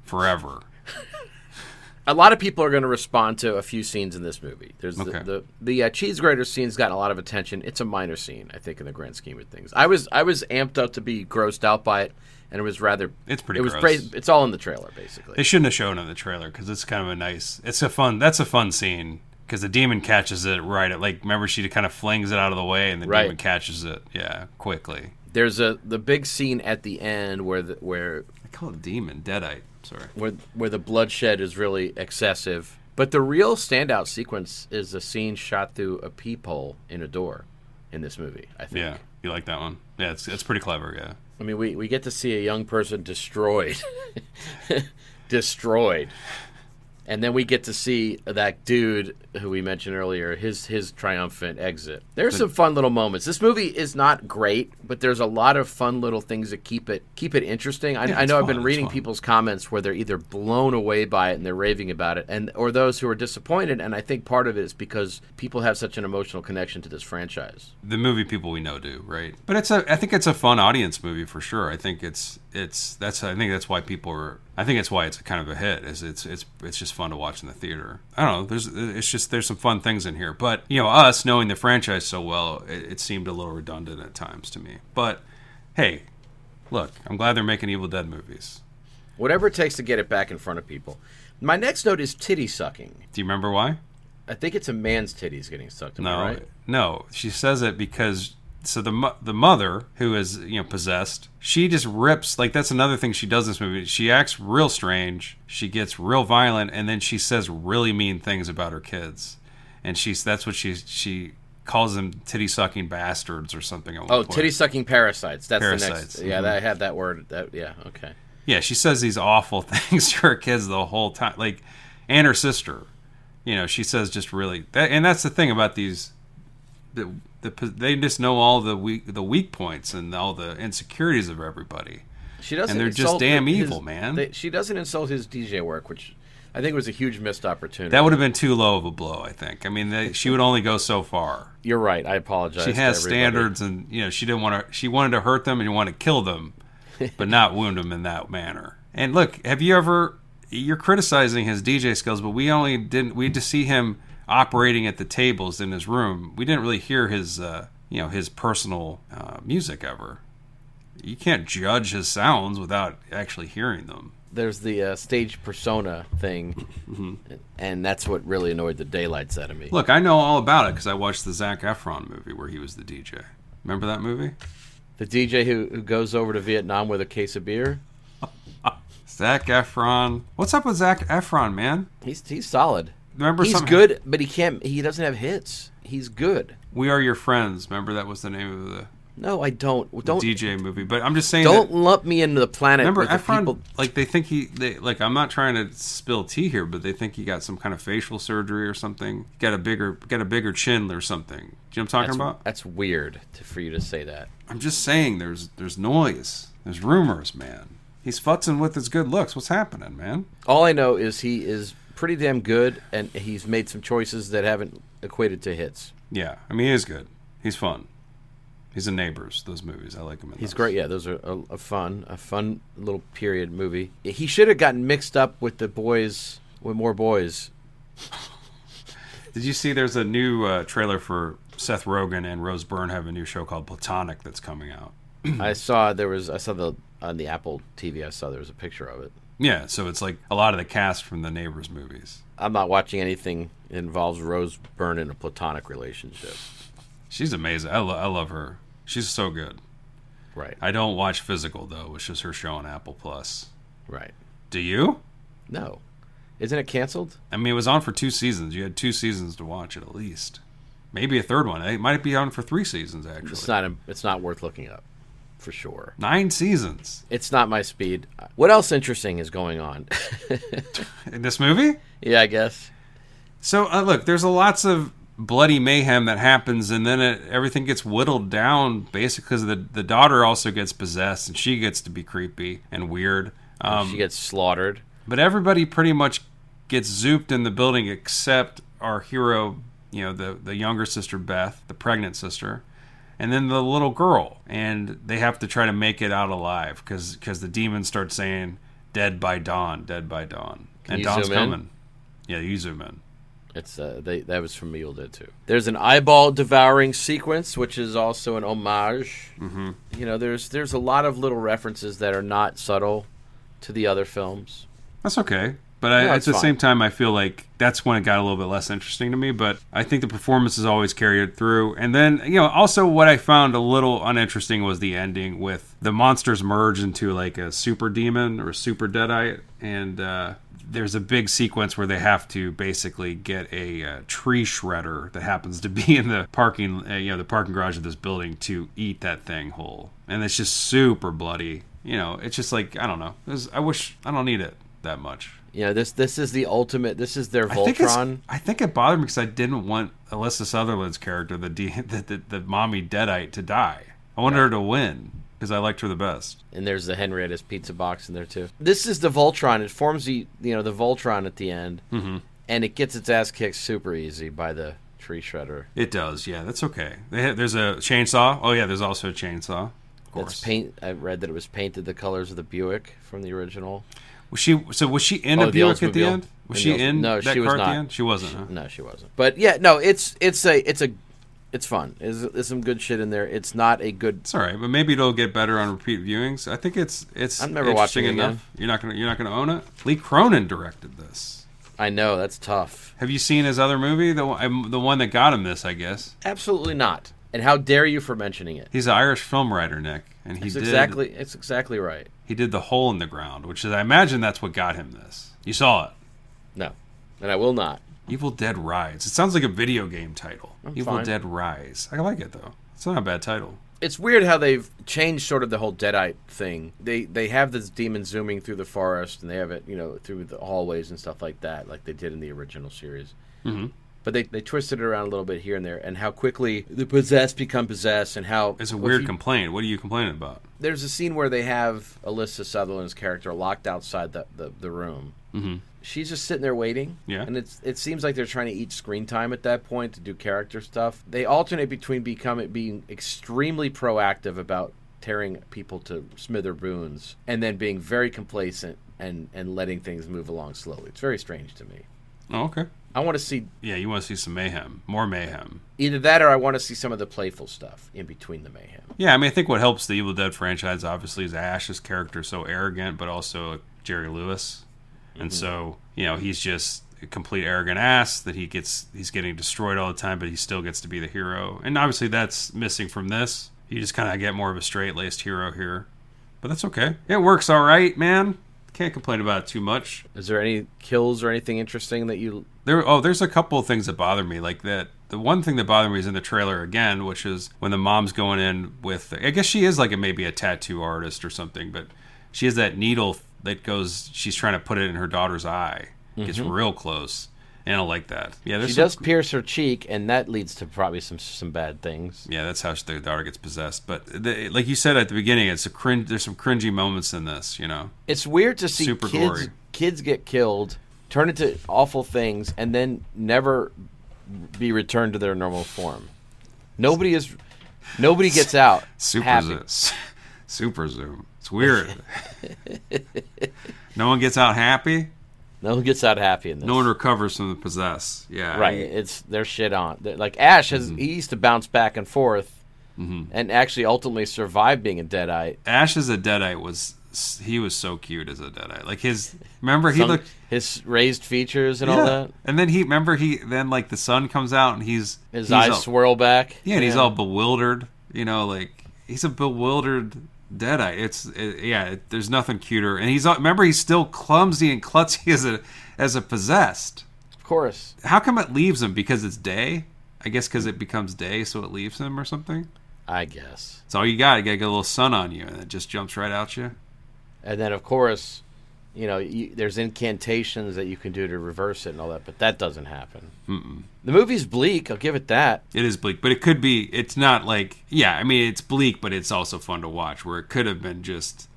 forever. A lot of people are going to respond to a few scenes in this movie. There's Okay. the the, the uh, cheese grater scene's gotten a lot of attention. It's a minor scene, I think, in the grand scheme of things. I was I was amped up to be grossed out by it, and it was rather. It's pretty It was gross. pra- It's all in the trailer, basically. They shouldn't have shown it in the trailer because it's kind of a nice. It's a fun. That's a fun scene because the demon catches it right at like. Remember, she kind of flings it out of the way, and the Right. demon catches it. Yeah, quickly. There's a the big scene at the end where the, where I call it demon deadite. Sorry. where where the bloodshed is really excessive. But the real standout sequence is a scene shot through a peephole in a door in this movie. I think. Yeah, you like that one? Yeah, it's it's pretty clever. Yeah. I mean, we, we get to see a young person destroyed, *laughs* destroyed, and then we get to see that dude who we mentioned earlier, his his triumphant exit. There's some fun little moments. This movie is not great, but there's a lot of fun little things that keep it keep it interesting. I, Yeah, I know I've been reading fun. people's comments where they're either blown away by it and they're raving about it, and or those who are disappointed. And I think part of it is because people have such an emotional connection to this franchise. the movie people we know do, right? But it's a I think it's a fun audience movie for sure. I think it's it's that's I think that's why people are I think it's why it's kind of a hit. Is it's it's it's just fun to watch in the theater. I don't know. There's it's just there's some fun things in here. But you know, us knowing the franchise so well, it, it seemed a little redundant at times to me. But hey, look, I'm glad they're making Evil Dead movies. Whatever it takes to get it back in front of people. My next note is titty sucking. Do you remember why? I think it's a man's titties getting sucked. Am No, right? no. She says it because so the mo- the mother who is you know possessed, she just rips like that's another thing she does in this movie. She acts real strange. She gets real violent, and then she says really mean things about her kids, and she's that's what she she calls them titty sucking bastards or something. Oh, titty sucking parasites. That's the Parasites, next. Yeah, mhm. that I had that word. That yeah. Okay. Yeah, she says these awful *laughs* things to her kids the whole time, like, and her sister. You know, she says just really, that, and that's the thing about these. The, the they just know all the weak the weak points and all the insecurities of everybody. She doesn't. And they're just damn his- evil, man. they- she doesn't insult his DJ work, which I think was a huge missed opportunity. That would have been too low of a blow, I think. I mean, they, she would only go so far. You're right. I apologize. She has standards, and you know, she didn't want to. She wanted to hurt them and want to kill them, *laughs* but not wound them in that manner. And look, have you ever? You're criticizing his DJ skills, but we only didn't. We just see him operating at the tables in his room. We didn't really hear his, uh, you know his personal uh, music ever. You can't judge his sounds without actually hearing them. There's the uh, stage persona thing, Mm-hmm. and that's what really annoyed the daylights out of me. Look, I know all about it because I watched the Zac Efron movie where he was the DJ. Remember that movie? The DJ who, who goes over to Vietnam with a case of beer, *laughs* Zac Efron. What's up with Zac Efron, man? he's he's solid. Remember he's good, but he can't. He doesn't have hits. He's good. We Are Your Friends. Remember that was the name of the No, I don't. Don't DJ movie. But I'm just saying. don't that, lump me into the planet. remember with the. Like they think he. They, like I'm not trying to spill tea here, but they think he got some kind of facial surgery or something. Got a bigger. Got a bigger chin or something. Do you know what I'm talking That's, about? that's weird to, for you to say that. I'm just saying. There's there's noise. There's rumors, man. He's futzing with his good looks. What's happening, man? All I know is he is pretty damn good, and he's made some choices that haven't equated to hits. Yeah, I mean he is good. He's fun. He's in Neighbors. Those movies, I like him in. He's those. great. Yeah, those are a, a fun, a fun little period movie. He should have gotten mixed up with the boys, with more boys. *laughs* Did you see? There's a new uh, trailer for Seth Rogen and Rose Byrne have a new show called Platonic that's coming out. I saw there was I saw the on the Apple TV. I saw there was a picture of it. Yeah, so it's like a lot of the cast from the Neighbors movies. I'm not watching anything that involves Rose Byrne in a platonic relationship. She's amazing. I, lo- I love her. She's so good. Right. I don't watch Physical though, which is her show on Apple Plus. Right. Do you? No. Isn't it canceled? I mean, it was on for two seasons. You had two seasons to watch it at least. Maybe a third one. It might be on for three seasons actually. It's not. It's not worth looking up, for sure. Nine seasons It's not my speed. What else interesting is going on? *laughs* in this movie. yeah, I guess. So uh, look, there's a lots of bloody mayhem that happens, and then it, everything gets whittled down basically because the the daughter also gets possessed, and she gets to be creepy and weird. Um, she gets slaughtered. but everybody pretty much gets zooped in the building except our hero, you know, the the younger sister Beth, the pregnant sister, and then the little girl, and they have to try to make it out alive because because the demons start saying "dead by dawn, dead by dawn," Can and dawn's coming. Yeah, you zoom in. It's uh, they that was from Evil Dead 2. There's an eyeball devouring sequence, which is also an homage. Mm-hmm. You know, there's there's a lot of little references that are not subtle to the other films. That's okay. But I, at the fine. same time, I feel like that's when it got a little bit less interesting to me. But I think the performances always carried through. And then, you know, also what I found a little uninteresting was the ending with the monsters merge into like a super demon or a super deadite. And uh, there's a big sequence where they have to basically get a uh, tree shredder that happens to *laughs* be in the parking, uh, you know, the parking garage of this building to eat that thing whole. And it's just super bloody. You know, it's just like I don't know. Was- I wish I don't need it that much. You know, this this is the ultimate. This is their I think, Voltron. I think it bothered me because I didn't want Alyssa Sutherland's character, the D, *laughs* the, the, the mommy deadite, to die. I wanted her to win because I liked her the best. and there's the Henrietta's pizza box in there too. This is the Voltron. It forms the you know the Voltron at the end, mm-hmm. and it gets its ass kicked super easy by the tree shredder. It does, yeah, that's okay. They have, there's a chainsaw. Oh yeah, there's also a chainsaw. Of It's course. paint. I read that it was painted the colors of the Buick from the original. Was she? So was she in Oh, a the Buick at the end? Was she in No, that she was car at the end? She wasn't. Huh? No, she wasn't. But yeah, no, it's it's a it's a it's fun. There's, there's some good shit in there. It's not a good. It's all right, but maybe it'll get better on repeat viewings. I think it's it's I'm never interesting watching enough. You're not gonna you're not gonna own it. Lee Cronin directed this. I know that's tough. Have you seen his other movie? The one, um, the one that got him this, I guess. Absolutely not. And how dare you for mentioning it? He's an Irish film writer, Nick, and he It's did exactly it's exactly right. He did the hole in the ground, which is I imagine that's what got him this. You saw it. No, and I will not. Evil Dead Rise. It sounds like a video game title. I'm Evil fine. Dead Rise. I like it though. It's not a bad title. It's weird how they've changed sort of the whole deadite thing. They they have this demon zooming through the forest, and they have it you know through the hallways and stuff like that, like they did in the original series. Mm-hmm. But they they twisted it around a little bit here and there, and how quickly the possessed become possessed, and how It's a weird you- complaint. What are you complaining about? there's a scene where they have Alyssa Sutherland's character locked outside the, the, the room. Mm-hmm. She's just sitting there waiting. Yeah. And it's it seems like they're trying to eat screen time at that point to do character stuff. They alternate between becoming being extremely proactive about tearing people to smither boons and then being very complacent and, and letting things move along slowly. It's very strange to me. Oh, okay. I want to see Yeah, you want to see some mayhem, more mayhem. either that or I want to see some of the playful stuff in between the mayhem. Yeah, I mean, I think what helps the Evil Dead franchise obviously is Ash's character so arrogant, but also Jerry Lewis, and mm-hmm. so you know he's just a complete arrogant ass that he gets he's getting destroyed all the time, but he still gets to be the hero, and obviously that's missing from this. You just kind of get more of a straight laced hero here, but that's okay. It works all right, man. Can't complain about it too much. Is there any kills or anything interesting that you There, oh, there's a couple of things that bother me. Like that, the one thing that bothered me is in the trailer again, which is when the mom's going in with. I guess she is like a maybe a tattoo artist or something, but she has that needle that goes. She's trying to put it in her daughter's eye. Gets mm-hmm. real close, I don't like that. Yeah, there's She some- does pierce her cheek, and that leads to probably some some bad things. Yeah, that's how the daughter gets possessed. But the, like you said at the beginning, it's a cringe. There's some cringy moments in this. You know, It's weird to see Super kids gory. kids get killed, turn into awful things, and then never be returned to their normal form. Nobody is. Nobody gets *laughs* out super happy. zoom. *laughs* Super zoom. It's weird. *laughs* no one gets out happy. No one gets out happy in this. No one recovers from the possess. Yeah, right. I- It's their shit on. They're- Like Ash has, Mm-hmm. he used to bounce back and forth, and actually ultimately survive being a deadite. Ash as a deadite was he was so cute as a deadite. Like his remember he Some- looked his raised features and all that. And then he remember he then like the sun comes out and he's His he's eyes all, swirl back. Yeah, and he's all bewildered. You know, like he's a bewildered deadite. It's it, yeah. It, there's nothing cuter. And he's all- remember he's still clumsy and klutzy *laughs* as a as a possessed. Of course. How come it leaves him? Because it's day. I guess because it becomes day, so it leaves him or something. I guess. It's all you got. You got to get a little sun on you, and it just jumps right out you. And then, of course, you know, you, there's incantations that you can do to reverse it and all that, but that doesn't happen. Mm-mm. The movie's bleak. I'll give it that. It is bleak, but it could be. It's not like yeah. I mean, it's bleak, but it's also fun to watch. Where it could have been just,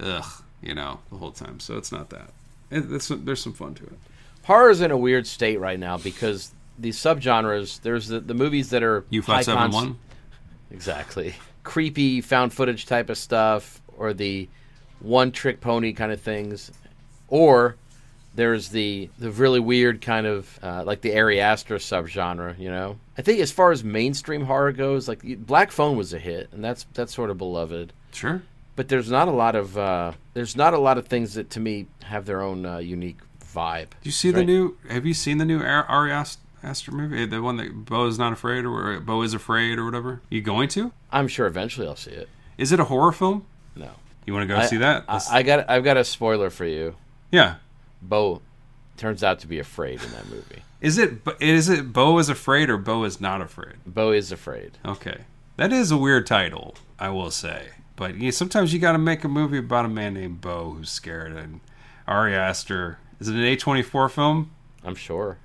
ugh, you know, the whole time. So it's not that. It, it's, there's some fun to it. Horror's in a weird state right now because these subgenres. There's the, the movies that are U five seven one. exactly creepy found footage type of stuff, or the one trick pony kind of things, or there's the the really weird kind of uh, like the Ari Aster subgenre. You know, I think as far as mainstream horror goes, like Black Phone was a hit, and that's that's sort of beloved. Sure. But there's not a lot of uh, there's not a lot of things that to me have their own uh, unique vibe. Do you see the new? Have you seen the new Ari Ast- Aster movie? The one that Beau is not afraid, or Beau is afraid, or whatever. You going to? I'm sure eventually I'll see it. Is it a horror film? No, You want to go I- see that? I, I got I've got a spoiler for you. Yeah. Beau turns out to be afraid in that movie. Is it? Is it Beau is afraid or Beau is not afraid? Beau is afraid. Okay, that is a weird title, I will say. But yeah, sometimes you got to make a movie about a man named Beau who's scared. And Ari Aster is it an A twenty four film? I'm sure.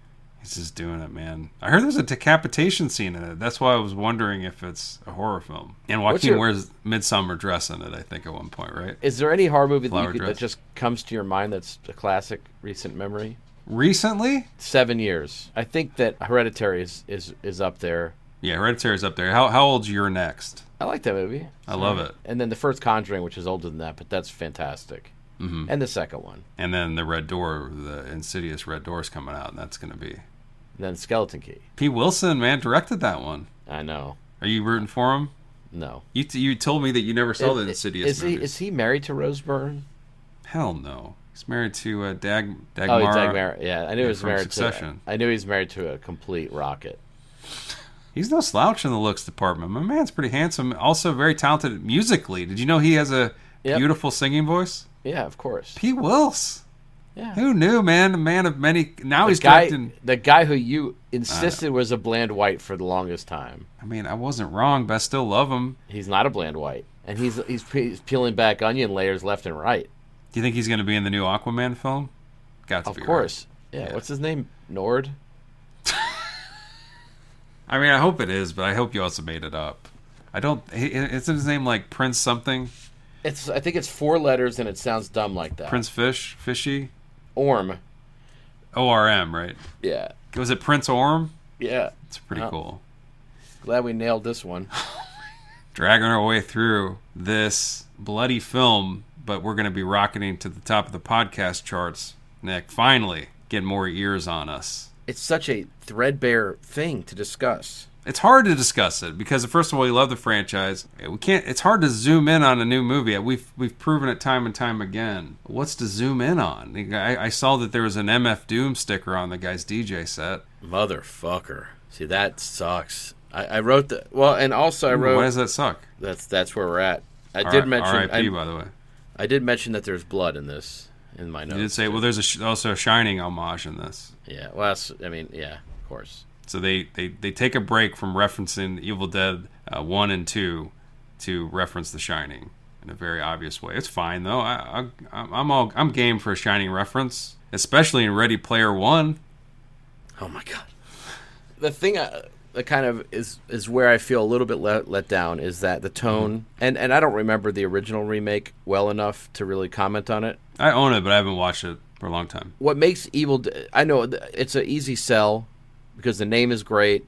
He's just doing it, man. I heard there's a decapitation scene in it. That's why I was wondering if it's a horror film. And Joaquin your- wears Midsommar dress in it. I think at one point, right? Is there any horror movie that, you could, that just comes to your mind that's a classic recent memory? Recently, Seven years. I think that Hereditary is is, is up there. yeah, Hereditary is up there. How how old's your next? I like that movie. I love it. And then the first Conjuring, which is older than that, but that's fantastic. Mm-hmm. And the second one. And then the Red Door, the Insidious Red Door's coming out, and that's going to be Then Skeleton Key. Pete Wilson, man, directed that one. I know. Are you rooting for him? No. You t- you told me that you never saw the Insidious is he is he married to Rose Byrne? Hell no. He's married to uh, Dag Oh, Dagmar. he's Dagmar. Yeah, I knew he was married Succession. to. I knew he was married to a complete rocket. He's no slouch in the looks department. My man's pretty handsome. Also very talented musically. Did you know he has a Yep. beautiful singing voice? Yeah, of course. Pete Wills. Yeah. Who knew, man? A man of many. Now The he's guy, directing. the guy who you insisted was a bland white for the longest time. I mean, I wasn't wrong, but I still love him. He's not a bland white, and he's he's, pe- he's peeling back onion layers left and right. Do you think he's going to be in the new Aquaman film? Got to Of be. right. course. Yeah. Yeah. What's his name? Nord. *laughs* I mean, I hope it is, but I hope you also made it up. I don't. he- Isn't his name like Prince something? It's I think it's four letters and it sounds dumb like that. Prince Fish, Fishy, Orm. O R M, right? Yeah. Was it Prince Orm? Yeah. It's pretty Oh. cool. Glad we nailed this one. *laughs* *laughs* Dragging our way through this bloody film, but we're going to be rocketing to the top of the podcast charts, Nick. Finally, get more ears on us. It's such a threadbare thing to discuss. It's hard to discuss it because first of all, we love the franchise. We can't. It's hard to zoom in on a new movie. We've we've proven it time and time again. What's to zoom in on? I, I saw that there was an MF Doom sticker on the guy's DJ set. Motherfucker. See, that sucks. I, I wrote the well, and also I wrote Why does that suck? that's that's where we're at. I R- did mention R.I.P. I, by the way. I did mention that there's blood in this in my notes. You did say well, there's a sh- also a Shining homage in this. yeah. Well, that's, I mean, yeah, of course. So they, they, they take a break from referencing Evil Dead uh, 1 and 2 to reference The Shining in a very obvious way. It's fine though. I, I I'm all I'm game for a Shining reference, especially in Ready Player 1. Oh my god. The thing I, that kind of is is where I feel a little bit let, let down is that the tone and and I don't remember the original remake well enough to really comment on it. I own it, but I haven't watched it for a long time. What makes Evil I know it's an easy sell because the name is great.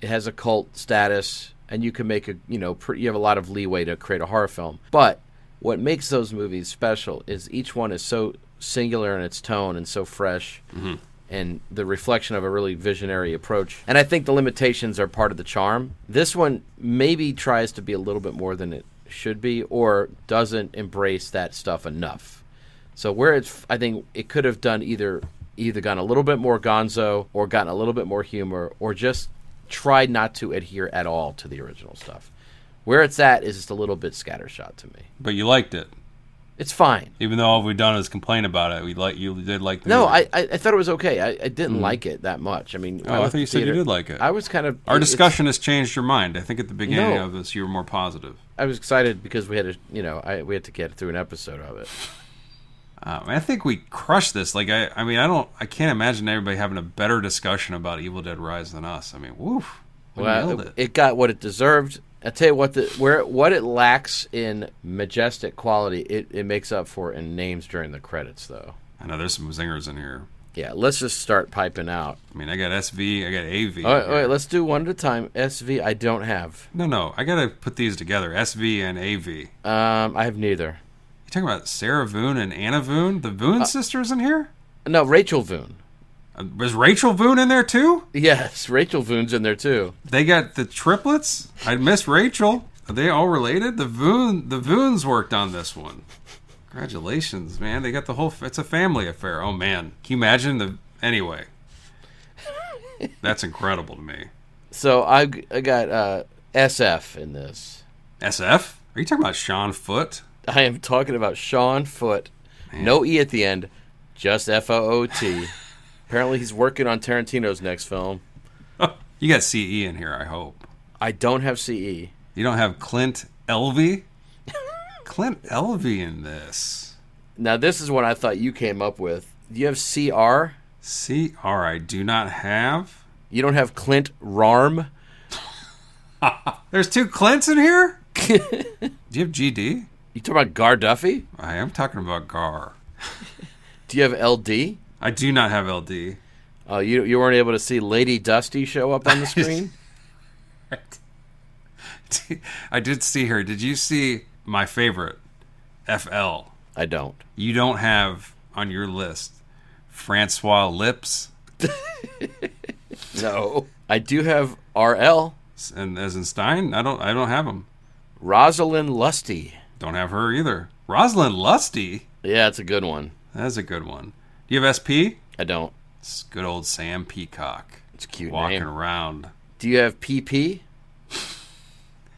It has a cult status and you can make a, you know, pre- you have a lot of leeway to create a horror film. But what makes those movies special is each one is so singular in its tone and so fresh mm-hmm. and the reflection of a really visionary approach. And I think the limitations are part of the charm. This one maybe tries to be a little bit more than it should be or doesn't embrace that stuff enough. So where it's I think it could have done either either gone a little bit more gonzo or gotten a little bit more humor or just tried not to adhere at all to the original stuff. Where it's at is just a little bit scattershot to me. But you liked it, It's fine. even though all we've done is complain about it. We like you did like the No. I, I I thought it was okay. I, I didn't mm-hmm. like it that much. I mean, Oh, I left thought you said you did like it. I was kind of Our discussion has changed your mind. I think at the beginning No. of this you were more positive. I was excited because we had to, you know, I we had to get through an episode of it. Um, I think we crushed this. Like I, I mean, I don't, I can't imagine everybody having a better discussion about Evil Dead Rise than us. I mean, woof, we Well, it. it got what it deserved. I tell you what, the where what it lacks in majestic quality, it, it makes up for in names during the credits, though. I know there's some zingers in here. Yeah, let's just start piping out. I mean, I got SV, I got AV. All right, all right, let's do one at a time. SV, I don't have. no, no, I gotta put these together. SV and AV. Um, I have neither. Talking about Sarah Voon and Anna Voon? The Voon Uh, sisters in here? No, Rachel Voon. Uh, Was Rachel Voon in there too? Yes, Rachel Voon's in there too. They got the triplets. I miss Rachel. Are they all related? The Voon, the Voons worked on this one. Congratulations, man! They got the whole. It's a family affair. Oh man, can you imagine the? Anyway, that's incredible to me. So I, I got uh, SF in this. SF? Are you talking about Sean Foot? I am talking about Sean Foot. No E at the end, just F O O T. *laughs* Apparently, he's working on Tarantino's next film. *laughs* You got CE in here. I hope I don't have E. CE. you don't have Clint Elvey. *laughs* Clint Elvey in this. Now, this is what I thought you came up with. Do you have CR? CR I do not have. You don't have Clint Rarm? There's two Clints in here. do you have GD? You talking about Gar Duffy? I am talking about Gar. *laughs* Do you have LD? I do not have LD. Oh, you you weren't able to see Lady Dusty show up on the *laughs* screen? *laughs* I did see her. Did you see my favorite, FL? I don't. You don't have on your list Francois Lips No. I do have RL. and as in Stein. I don't. I don't have them. Rosalind Lusty. Don't have her either. Rosalind Lusty. Yeah, it's a good one. That's a good one. Do you have SP? I don't. It's good old Sam Peacock It's a cute walking name. around. Do you have PP?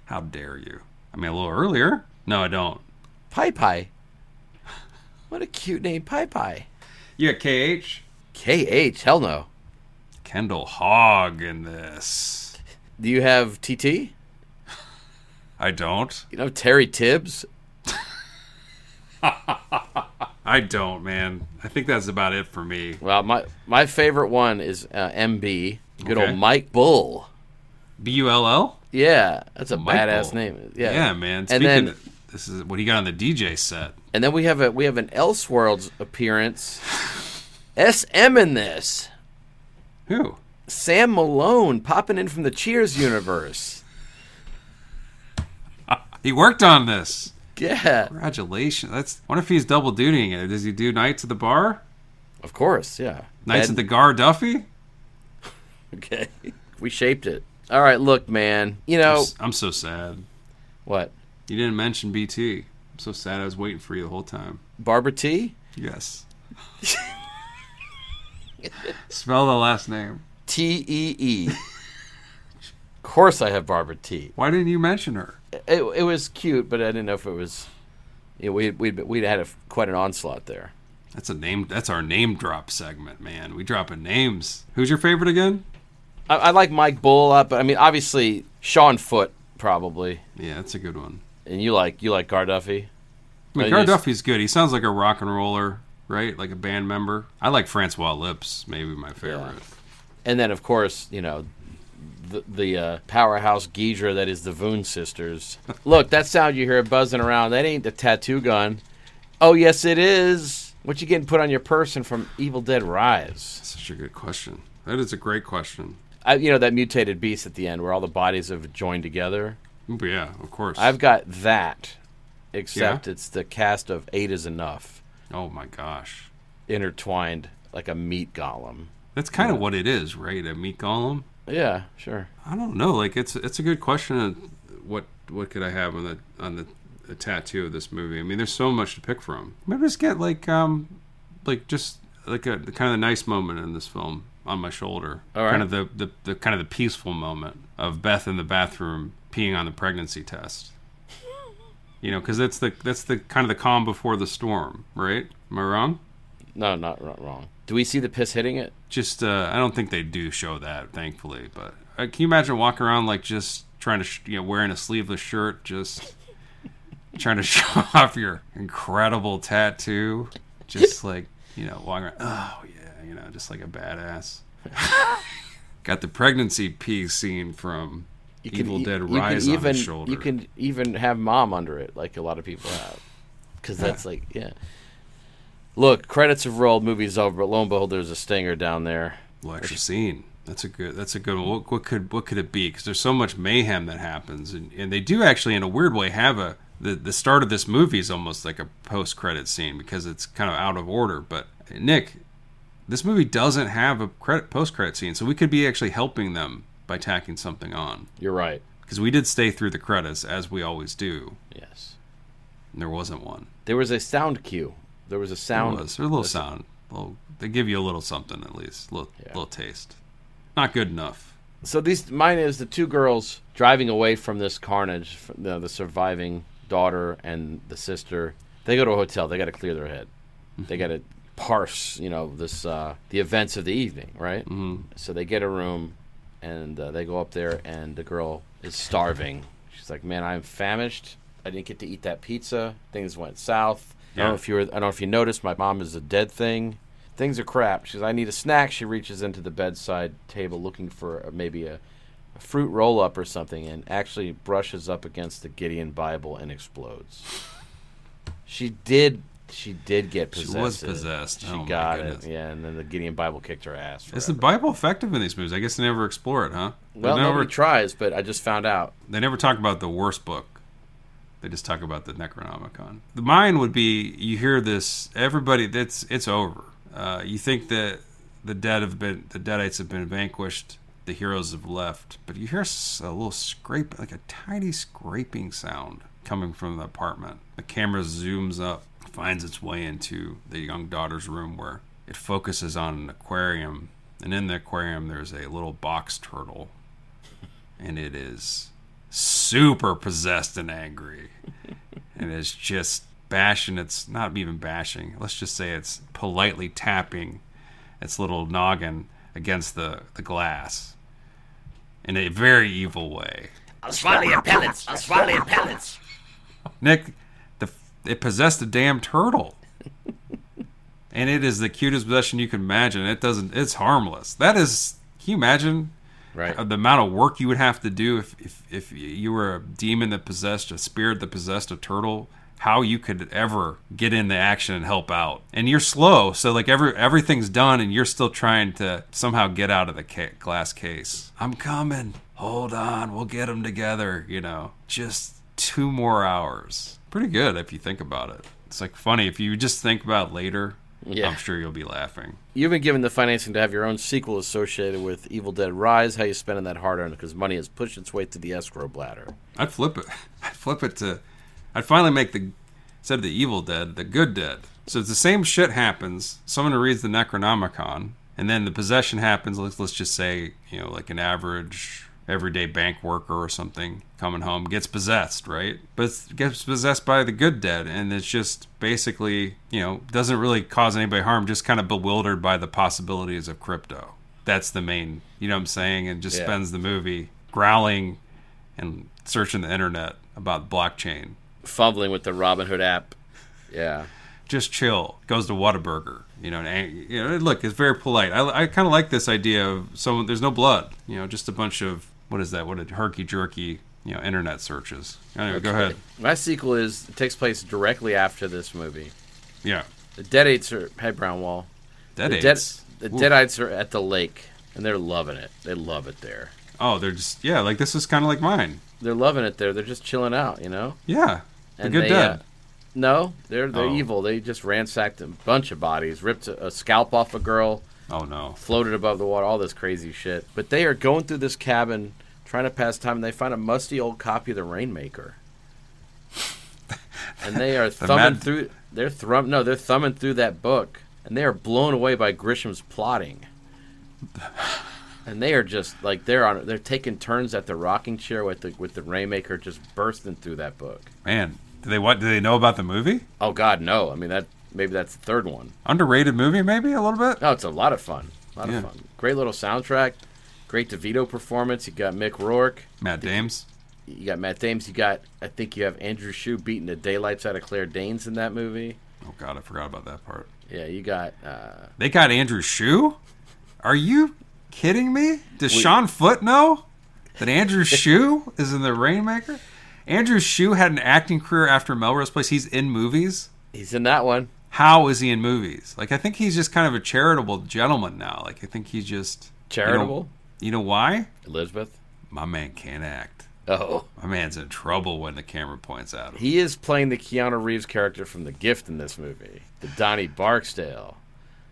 How dare you? I mean, a little earlier. No, I don't. Pie Pie. What a cute name, Pie Pie. You got KH. KH, hell no. Kendall Hogg in this. Do you have TT? I don't. You know Terry Tibbs? *laughs* I don't, man. I think that's about it for me. Well, my my favorite one is uh, MB. Good Okay. old Mike Bull. B U L L. Yeah, that's a Mike badass Bull. name. Yeah, Yeah, man. And Speaking then of, this is what he got on the DJ set. and then we have a we have an Elseworlds appearance. SM in this. Who? Sam Malone popping in from the Cheers universe. He worked on this. Yeah, Congratulations. That's. I wonder if he's double dutying it. Does he do nights at the bar? Of course, yeah. Knights And- of the Gar Duffy. *laughs* Okay. we shaped it. All right, look, man. You I'm, know s- I'm so sad. what? You didn't mention BT. I'm so sad. I was waiting for you the whole time. Barbara T? Yes. *laughs* Spell the last name. T E E. Of course I have Barbara T. Why didn't you mention her? It, it was cute, but I didn't know if it was you know, we we'd, we'd had a, quite an onslaught there. That's a name. That's our name drop segment, man. We dropping names. Who's your favorite again? I, I like Mike Bull up, but I mean obviously Sean Foot probably. Yeah, that's a good one. And you like you like Garduffy? I mean, Uh, Gar yes. Duffy's good. He sounds like a rock and roller, right? Like a band member. I like Francois Lips, maybe my favorite. And then of course, you know, the the uh, powerhouse Ghidorah that is the Voon sisters. *laughs* Look, that sound you hear buzzing around, that ain't the tattoo gun. Oh yes it is. What you getting put on your person from Evil Dead Rise? Such a good question. That is a great question. I, you know that mutated beast at the end where all the bodies have joined together. Yeah, of course. I've got that, except Yeah? it's the cast of eight is enough oh my gosh, intertwined like a meat golem. that's kind of what it is, right? A meat golem. Yeah, sure. I don't know. Like it's it's a good question. Of what what could I have on the on the, the tattoo of this movie? I mean, there's so much to pick from. Maybe just get like um like just like a kind of a nice moment in this film on my shoulder. All right. Kind of the, the the kind of the peaceful moment of Beth in the bathroom peeing on the pregnancy test. You know, because that's the that's the kind of the calm before the storm, right? Am I wrong? No, not, not wrong. Do we see the piss hitting it? Just uh, I don't think they do show that, thankfully. But uh, can you imagine walking around like just trying to, sh- you know, wearing a sleeveless shirt, just trying to *laughs* show off your incredible tattoo, just like you know, walking around. Oh yeah, you know, just like a badass. *laughs* Got the pregnancy pee scene from Evil e- Dead you Rise can on even, his shoulder. You can even have mom under it, like a lot of people have, because that's like yeah. Look, credits have rolled, movie's over, but lo and behold, there's a stinger down there. Lecture scene. That's a good. That's a good one. What, what could what could it be? Because there's so much mayhem that happens, and, and they do actually, in a weird way, have a the the start of this movie is almost like a post credit scene because it's kind of out of order. But Nick, this movie doesn't have a credit post credit scene, so we could be actually helping them by tacking something on You're right. because we did stay through the credits as we always do, Yes, and there wasn't one. there was a sound cue. There was a sound. There was. There's a little sound. A little, they give you a little something at least, a little, Yeah. little taste. Not good enough. So these mine is the two girls driving away from this carnage, from the, the surviving daughter and the sister. They go to a hotel. They got to clear their head. They got to parse, you know, this uh, the events of the evening, right? Mm-hmm. So they get a room, and uh, they go up there, and the girl is starving. *laughs* She's like, "Man, I'm famished. I didn't get to eat that pizza. Things went south. I don't know if you were, I don't know if you noticed. My mom is a dead thing. Things are crap." She says, "I need a snack." She reaches into the bedside table looking for maybe a, a fruit roll up or something, and actually brushes up against the Gideon Bible and explodes. She did. She did get possessed. She was possessed. She Oh, got it. Yeah, and then the Gideon Bible kicked her ass. Is the. Bible effective in these movies? I guess they never explore it, huh? well, they never, nobody tries, but I just found out. they never talk about the worst book. They just talk about the Necronomicon. The mine would be you hear this. Everybody, that's it's over. Uh, you think that the dead have been the deadites have been vanquished. The heroes have left, but you hear a little scrape, like a tiny scraping sound coming from the apartment. The camera zooms up, finds its way into the young daughter's room where it focuses on an aquarium, and in the aquarium there's a little box turtle and it is super possessed and angry *laughs* and it's just bashing its not even bashing let's just say it's politely tapping its little noggin against the, the glass in a very evil way I'll swallow your pellets. I'll swallow your pellets. nick the it possessed a damn turtle and it is the cutest possession you can imagine it doesn't it's harmless that is can you imagine Right. uh, the amount of work you would have to do if, if if you were a demon that possessed a spirit that possessed a turtle how you could ever get in the action and help out. And you're slow so like every everything's done and you're still trying to somehow get out of the ca- glass case. I'm coming. Hold on. We'll get them together you know. Just two more hours. Pretty good if you think about it. It's like funny. If you just think about later Yeah. I'm sure you'll be laughing. You've been given the financing to have your own sequel associated with Evil Dead Rise. How you spending that hard earned? Because money has pushed its way to the escrow bladder. I'd flip it. *laughs* I'd flip it to. I'd finally make the instead of the evil dead, the good dead. So it's the same shit happens. Someone who reads the Necronomicon, and then the possession happens. Let's let's just say you know like an average everyday bank worker or something coming home gets possessed, right? But gets possessed by the good dead, and it's just basically you know doesn't really cause anybody harm. Just kind of bewildered by the possibilities of crypto. That's the main. You know what I'm saying? And just Yeah. spends the movie growling and searching the internet about blockchain. Fumbling with the Robinhood app. Yeah. Just chill. Goes to Whataburger. You know, and, you know, look, it's very polite. I, I kind of like this idea of someone. There's no blood. You know, just a bunch of what is that? What a herky jerky. You know, internet searches. Anyway, go ahead. My sequel is it takes place directly after this movie. Yeah, The Deadites are hey Brownwall. dead the. Dead, the Deadites are at the lake and they're loving it. They love it there. Oh, they're just yeah. Like this is kind of like mine. They're loving it there. They're just chilling out, you know. Yeah, the And good they, dead. uh, no, they're they're Oh. evil. They just ransacked a bunch of bodies, ripped a, a scalp off a girl, oh no. floated above the water, all this crazy shit. But they are going through this cabin trying to pass time, and they find a musty old copy of the Rainmaker. and they are *laughs* thumbing mad- through. They're thrum. No, they're thumbing through that book, and they are blown away by Grisham's plotting. *laughs* And they are just like they're on. They're taking turns at the rocking chair with the with the Rainmaker just bursting through that book. Man, do they what? Do they know about the movie? Oh God, no! I mean that maybe that's the third one. Underrated movie, maybe a little bit. No, it's a lot of fun. A lot Yeah. of fun. Great little soundtrack. Great DeVito performance. You got Mick Rourke. Matt Dames. You got Matt Dames. You got I think you have Andrew Shue beating the daylights out of Claire Danes in that movie. Oh God, I forgot about that part. Yeah, you got uh, They got Andrew Shue? Are you kidding me? Does Sean Foot know that Andrew *laughs* Shue is in the Rainmaker? Andrew Shue had an acting career after Melrose Place. He's in movies. he's in that one. How is he in movies? Like I think he's just kind of a charitable gentleman now. Like I think he's just Charitable. You know, you know why? Elizabeth. My man can't act. Oh, My man's in trouble when the camera points at him. he is playing the Keanu Reeves character from The Gift in this movie, the Donnie Barksdale.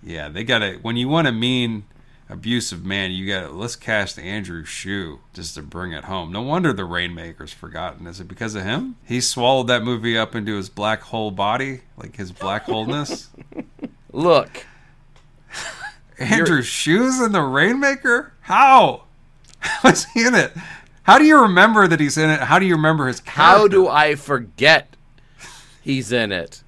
Yeah, they got to when you want a mean, abusive man, you got let's cast Andrew Shue just to bring it home. No wonder the Rainmaker's forgotten. Is it because of him? He swallowed that movie up into his black hole body, like his black holeness. *laughs* Look, *laughs* Andrew Shue's in the Rainmaker? How? *laughs* How is he in it? How do you remember that he's in it? How do you remember his character? how do I forget he's in it?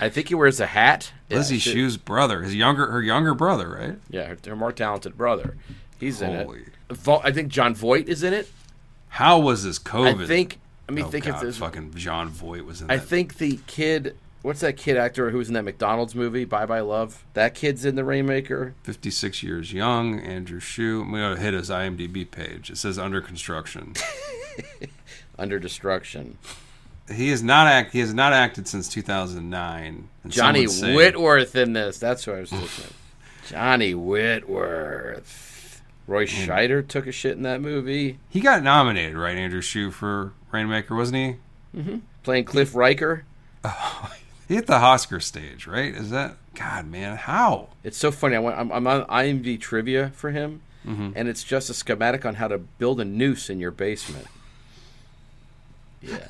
I think he wears a hat. Yeah, Lizzie. Shue's brother, his younger, her younger brother, right? Yeah, her, her more talented brother. He's in it. Vo- I think Jon Voight is in it. How was this COVID? I think. Let me oh, think God, if there's. fucking Jon Voight was in I that. think the kid. What's that kid actor who was in that McDonald's movie, Bye Bye Love? That kid's in the Rainmaker. 56 years young, Andrew Shue. I'm going to hit his IMDb page. It says under construction. *laughs* Under Destruction. He has not act. He has not acted since 2009. Johnny say- Whitworth in this. That's what I was thinking. *sighs* Johnny Whitworth. Roy Scheider took a shit in that movie. He got nominated, right, Andrew Shue for Rainmaker, wasn't he? Playing Cliff Riker. *laughs* He hit the Oscar stage, right? Is that God, man? How? It's so funny. I went, I'm, I'm on IMDb trivia for him, Mm-hmm. and it's just a schematic on how to build a noose in your basement. Yeah,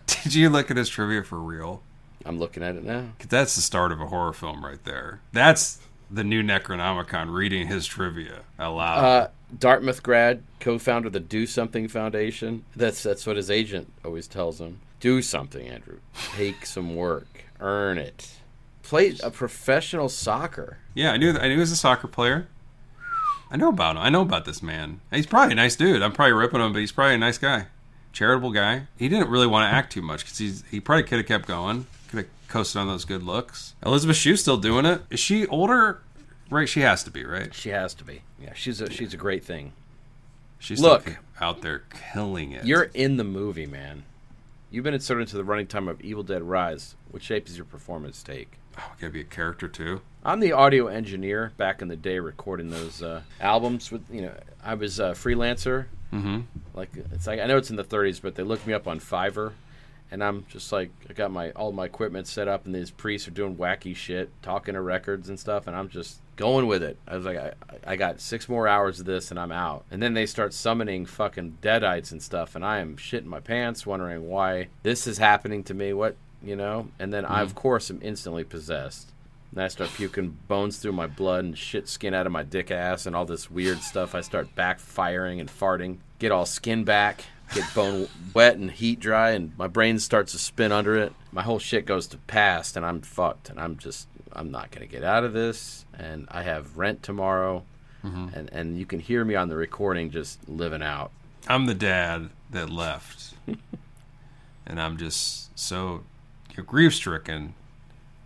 *laughs* Did you look at his trivia for real? I'm looking at it now. 'Cause That's the start of a horror film right there. That's the new Necronomicon reading his trivia aloud. Uh, Dartmouth grad, co-founder of the Do Something Foundation. That's that's what his agent always tells him. Do something, Andrew. Take some work. Earn it. Played a professional soccer. Yeah, I knew. I knew he was a soccer player. I know about him. I know about this man. He's probably a nice dude. I'm probably ripping him, but he's probably a nice guy, charitable guy. He didn't really want to act too much because he's he probably could have kept going. Could have coasted on those good looks. Elizabeth Shue's still doing it. Is she older? Right, she has to be, right? She has to be. Yeah, she's a she's a great thing. She's Look. out there killing it. You're in the movie, man. You've been inserted into the running time of Evil Dead Rise. What shape does your performance take? oh, gotta be a character too. I'm the audio engineer back in the day recording those uh, albums with you know I was a freelancer Mm-hmm. like it's like I know it's in the 30s but they looked me up on Fiverr and I'm just like I got my all my equipment set up, and these priests are doing wacky shit, talking to records and stuff, and I'm just going with it. I was like, I, I got six more hours of this, and I'm out. And then they start summoning fucking deadites and stuff, and I am shitting my pants, wondering why this is happening to me. What you know? And then I of course am instantly possessed. And I start puking bones through my blood and shit skin out of my dick ass and all this weird stuff. I start backfiring and farting, get all skin back, get bone *laughs* wet and heat dry, and my brain starts to spin under it. My whole shit goes to past, and I'm fucked. And I'm just, I'm not gonna get out of this. And I have rent tomorrow, mm-hmm. and and you can hear me on the recording just living out. I'm the dad that left, *laughs* and I'm just so grief stricken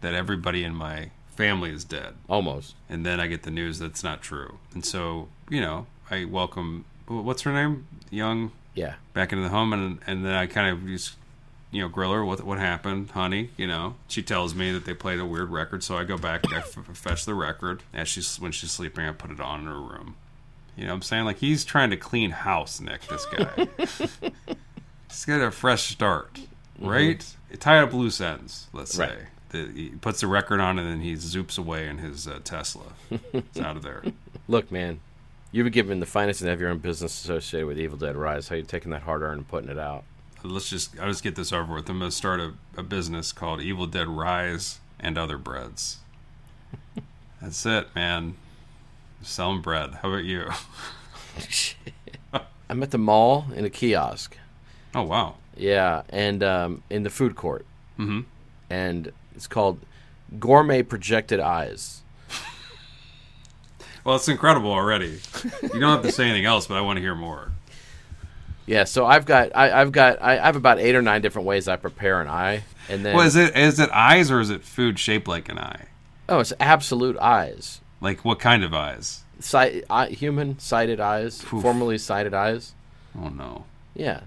that everybody in my family is dead. Almost. And then I get the news that's not true. And so, you know, I welcome what's her name, young, Yeah. back into the home, and and then I kind of just you know grill her what what happened, honey. You know, she tells me that they played a weird record, so I go back, I f- fetch the record as she's when she's sleeping, I put it on in her room. You know what I'm saying? Like he's trying to clean house, Nick. This guy. *laughs* he's got a fresh start, mm-hmm. right? Tie up loose ends. Let's say. The, he puts the record on and then he zoops away in his uh, Tesla. it's out of there. *laughs* Look, man, you've been given the finest and have your own business associated with Evil Dead Rise. How you taking that hard earned and putting it out? let's just I'll just get this over with. I'm gonna start a, a business called Evil Dead Rise and Other Breads. *laughs* That's it, man. Selling bread. How about you? Shit *laughs* I'm at the mall in a kiosk. Oh wow. Yeah, and um, in the food court. Mhm. And it's called Gourmet Projected Eyes. Well, it's incredible already. You don't have to say anything else, but I want to hear more. Yeah, so I've got I, I've got I, I have about eight or nine different ways I prepare an eye, and then Well, is it is it eyes or is it food shaped like an eye? oh, it's absolute eyes, Like what kind of eyes? Sight, eye, human sighted eyes, Oof. formerly sighted eyes. Oh no. Yeah,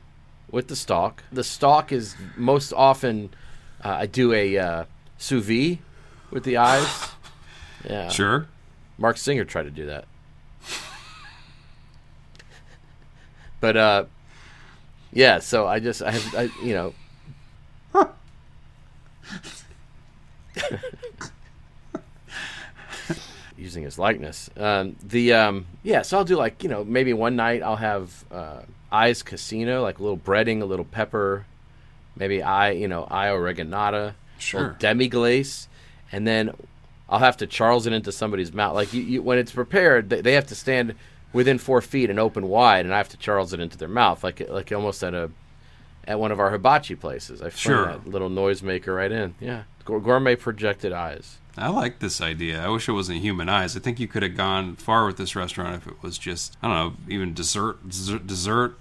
with the stalk. The stalk is most often uh, I do a uh, sous vide with the eyes. Yeah, Sure. Marc Singer tried to do that, but uh, yeah. So I just I have I, you know. *laughs* using his likeness. Um, the um, yeah, so I'll do like you know maybe one night I'll have uh, eyes casino like a little breading, a little pepper, maybe I you know eye oreganata, Sure. demi glace, and then I'll have to Charles it into somebody's mouth. Like you, you, when it's prepared, they, they have to stand within four feet and open wide, and I have to Charles it into their mouth, like like almost at a at one of our hibachi places. I Sure. that little noisemaker right in. Yeah, gourmet projected eyes. I like this idea. I wish it wasn't human eyes. I think you could have gone far with this restaurant if it was just I don't know, even dessert dessert, dessert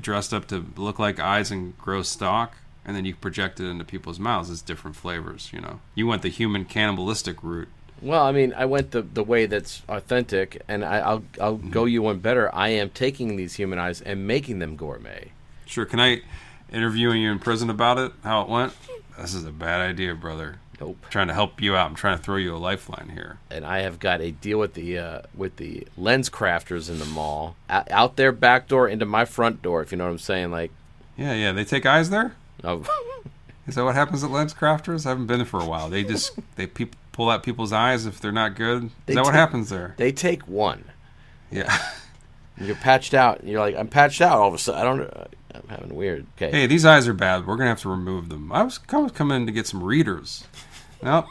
dressed up to look like eyes and grow stock, and then you project it into people's mouths as different flavors. You know, you went the human cannibalistic route. Well, I mean, I went the the way that's authentic, and I, I'll I'll go you one better. I am taking these human eyes and making them gourmet. Sure. Can I interview you in prison about it? How it went? This is a bad idea, brother. Nope. trying to help you out. I'm trying to throw you a lifeline here. And I have got a deal with the uh, with the LensCrafters in the mall, out, out their back door into my front door. If you know what I'm saying, like, Yeah, yeah. They take eyes there. Oh, *laughs* Is that what happens at LensCrafters? I haven't been there for a while. They just they peop pull out people's eyes if they're not good. Is They that what happens there? they take one. Yeah. *laughs* You're patched out. And you're like, I'm patched out. All of a sudden, I don't. Uh, I'm having weird. Okay. hey, these eyes are bad. We're gonna have to remove them. I was I was coming in to get some readers. Nope.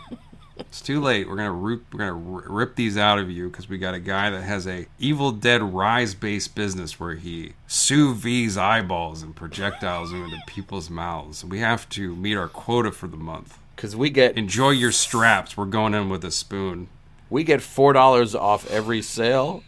It's too late. We're gonna root, we're gonna rip these out of you because we got a guy that has a Evil Dead Rise based business where he sous vise eyeballs and projectiles *laughs* into people's mouths. We have to meet our quota for the month. Because we get Enjoy your straps. We're going in with a spoon. we get four dollars off every sale.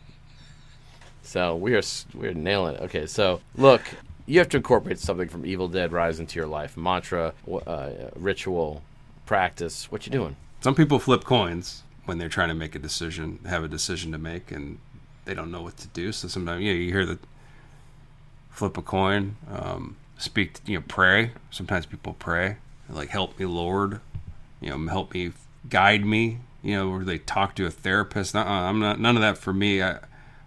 So we are we're nailing it. Okay, so look, you have to incorporate something from Evil Dead Rise into your life. Mantra, uh, ritual, practice. What you doing? Some people flip coins when they're trying to make a decision, have a decision to make, and they don't know what to do. So sometimes, yeah, you hear the flip a coin, um, speak, you know, pray. Sometimes people pray, like, help me, Lord, you know, help me, guide me, you know, or they talk to a therapist. Uh-uh, I'm not, none of that for me. I,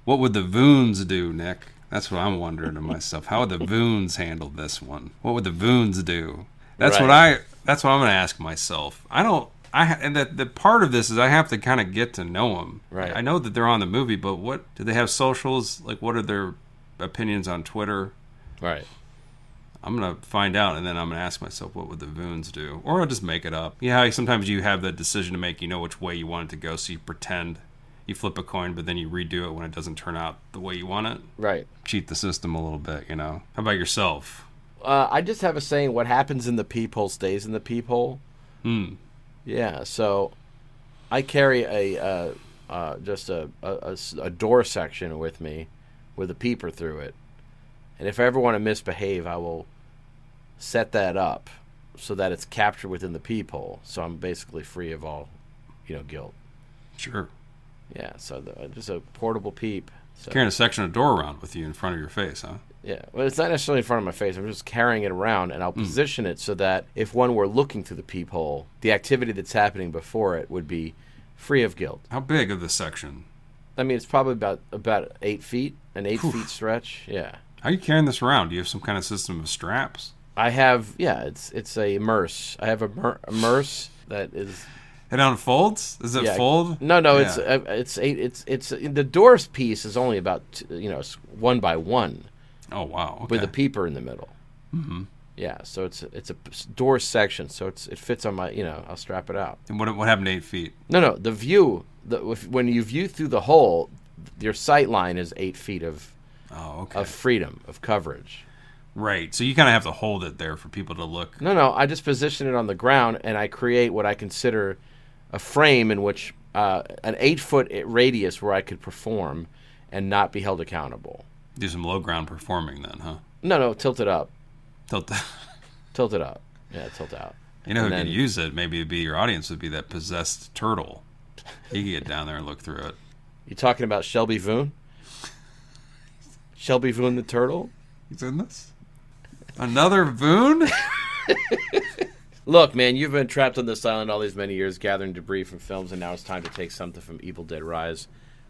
what would the Voons do, Nick? That's what I'm wondering to myself. How would the Voons handle this one? What would the Voons do? That's Right. what I. That's what I'm going to ask myself. I don't. I ha- and the the part of this is I have to kind of get to know them. Right. I know that they're on the movie, but what do they have socials? Like, what are their opinions on Twitter? Right. I'm gonna find out, and then I'm gonna ask myself, what would the Voons do? Or I'll just make it up. Yeah, sometimes you have that decision to make. You know which way you want it to go, so you pretend you flip a coin, but then you redo it when it doesn't turn out the way you want it. Right. Cheat the system a little bit, you know. How about yourself? Uh, I just have a saying: what happens in the peephole stays in the peephole. Hmm. Yeah. So, I carry a uh, uh, just a, a, a door section with me, with a peeper through it, and if I ever want to misbehave, I will set that up so that it's captured within the peephole. So I'm basically free of all, you know, guilt. Sure. Yeah. So the, just a portable peep. So, Carrying a section of door around with you in front of your face, huh? Yeah, well, it's not necessarily in front of my face. I'm just carrying it around, and I'll position it so that if one were looking through the peephole, the activity that's happening before it would be free of guilt. How big of the section? I mean, it's probably about about eight feet, an eight feet stretch. Yeah, How are you carrying this around? Do you have some kind of system of straps? I have. Yeah, it's it's a merce. I have a, mer- a merce that is. It unfolds? Is it Yeah. No, fold? no, it's Yeah. uh, it's eight. It's it's the doors piece is only about you know one by one. Oh wow. Okay. with a peeper in the middle. Mm-hmm. Yeah, so it's it's a door section, so it's it fits on my you know I'll strap it out. and what what happened to eight feet? No, no, the view the if, when you view through the hole, your sight line is eight feet of Oh, okay. of freedom of coverage. right. So you kind of have to hold it there for people to look. No, no, I just position it on the ground and I create what I consider a frame in which uh, an eight foot radius where I could perform and not be held accountable. Do some low ground performing then, huh? No, no, tilt it up, Tilt the, *laughs* tilt it up. Yeah, tilt out. you know who And could use it? Maybe it'd be your audience would be that possessed turtle. He could get down there and look through it. You talking about Shelby Voon? Shelby Voon the turtle? He's in this. Another Voon? *laughs* Look, man, you've been trapped on this island all these many years, gathering debris from films, and now it's time to take something from Evil Dead Rise.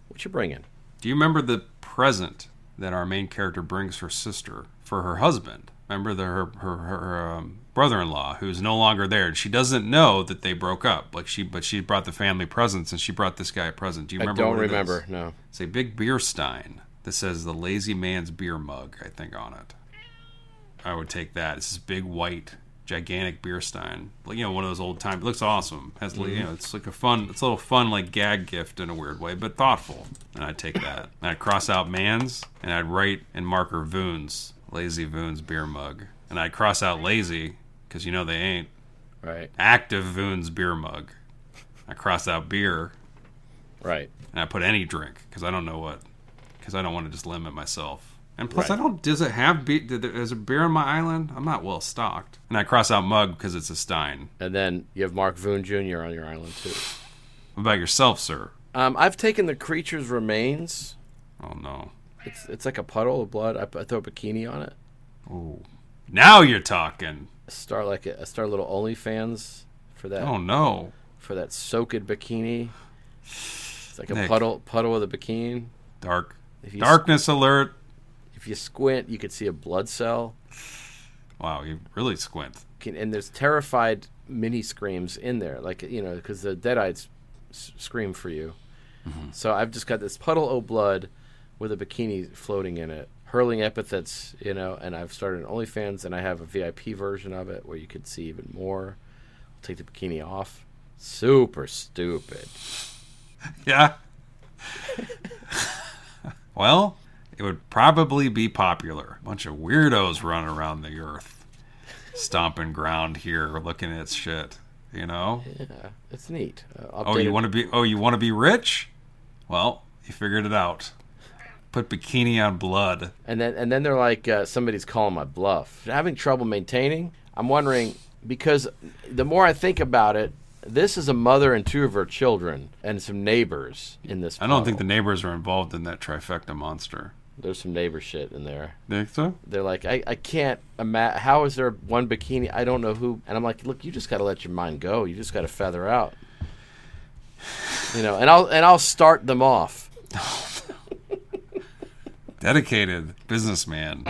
What you bringing? Do you remember the present that our main character brings her sister for her husband? Remember the, her her, her um, brother-in-law who's no longer there. She doesn't know that they broke up. Like she, but she brought the family presents, and she brought this guy a present. Do you remember? I don't what it is? remember. No. It's a big beer stein that says the lazy man's beer mug, I think, on it. I would take that. It's this big white, gigantic beer stein. Like, you know, one of those old time. It looks awesome. Has you mm-hmm. know, it's like a fun, it's a little fun like gag gift in a weird way, but thoughtful. And I'd take that. And I'd cross out man's, and I'd write in marker Voons, lazy Voons beer mug. And I'd cross out lazy because you know they ain't. Right. Active Voons beer mug. I cross out beer Right. and I put any drink because I don't know what because I don't want to just limit myself. And plus, Right. I don't. Does it have beer? Is there beer on my island? I'm not well stocked. And I cross out mug because it's a Stein. And then you have Mark Voon Jr. on your island too. What about yourself, sir? Um, I've taken the creature's remains. Oh no. It's it's like a puddle of blood. I, I throw a bikini on it. Ooh. Now you're talking. I Start like a, start a little OnlyFans for that Oh no. for that soaked bikini. It's like a puddle puddle with a bikini. Dark. Darkness alert. If you squint, you could see a blood cell. Wow, you really squint. Can, and there's terrified mini screams in there, like you know, because the deadites s- scream for you. Mm-hmm. So I've just got this puddle of blood with a bikini floating in it, hurling epithets, you know. And I've started an OnlyFans, and I have a VIP version of it where you could see even more. I'll Take the bikini off. Super stupid. *laughs* Yeah. *laughs* well, it would probably be popular. A bunch of weirdos running around the earth, stomping ground here, looking at shit. You know. Yeah, it's neat. Uh, Oh, you want to be? Oh, you want to be rich? Well, you figured it out. Put bikini on blood. And then and then they're like, uh, somebody's calling my bluff. Having trouble maintaining. I'm wondering because the more I think about it, this is a mother and two of her children and some neighbors in this. I don't think the neighbors are involved in that trifecta monster. There's some neighbor shit in there. Think so? They're like, I, I can't imagine. How is there one bikini? I don't know who. And I'm like, look, you just got to let your mind go. You just got to feather out. You know, and I'll and I'll start them off. *laughs* Dedicated businessman.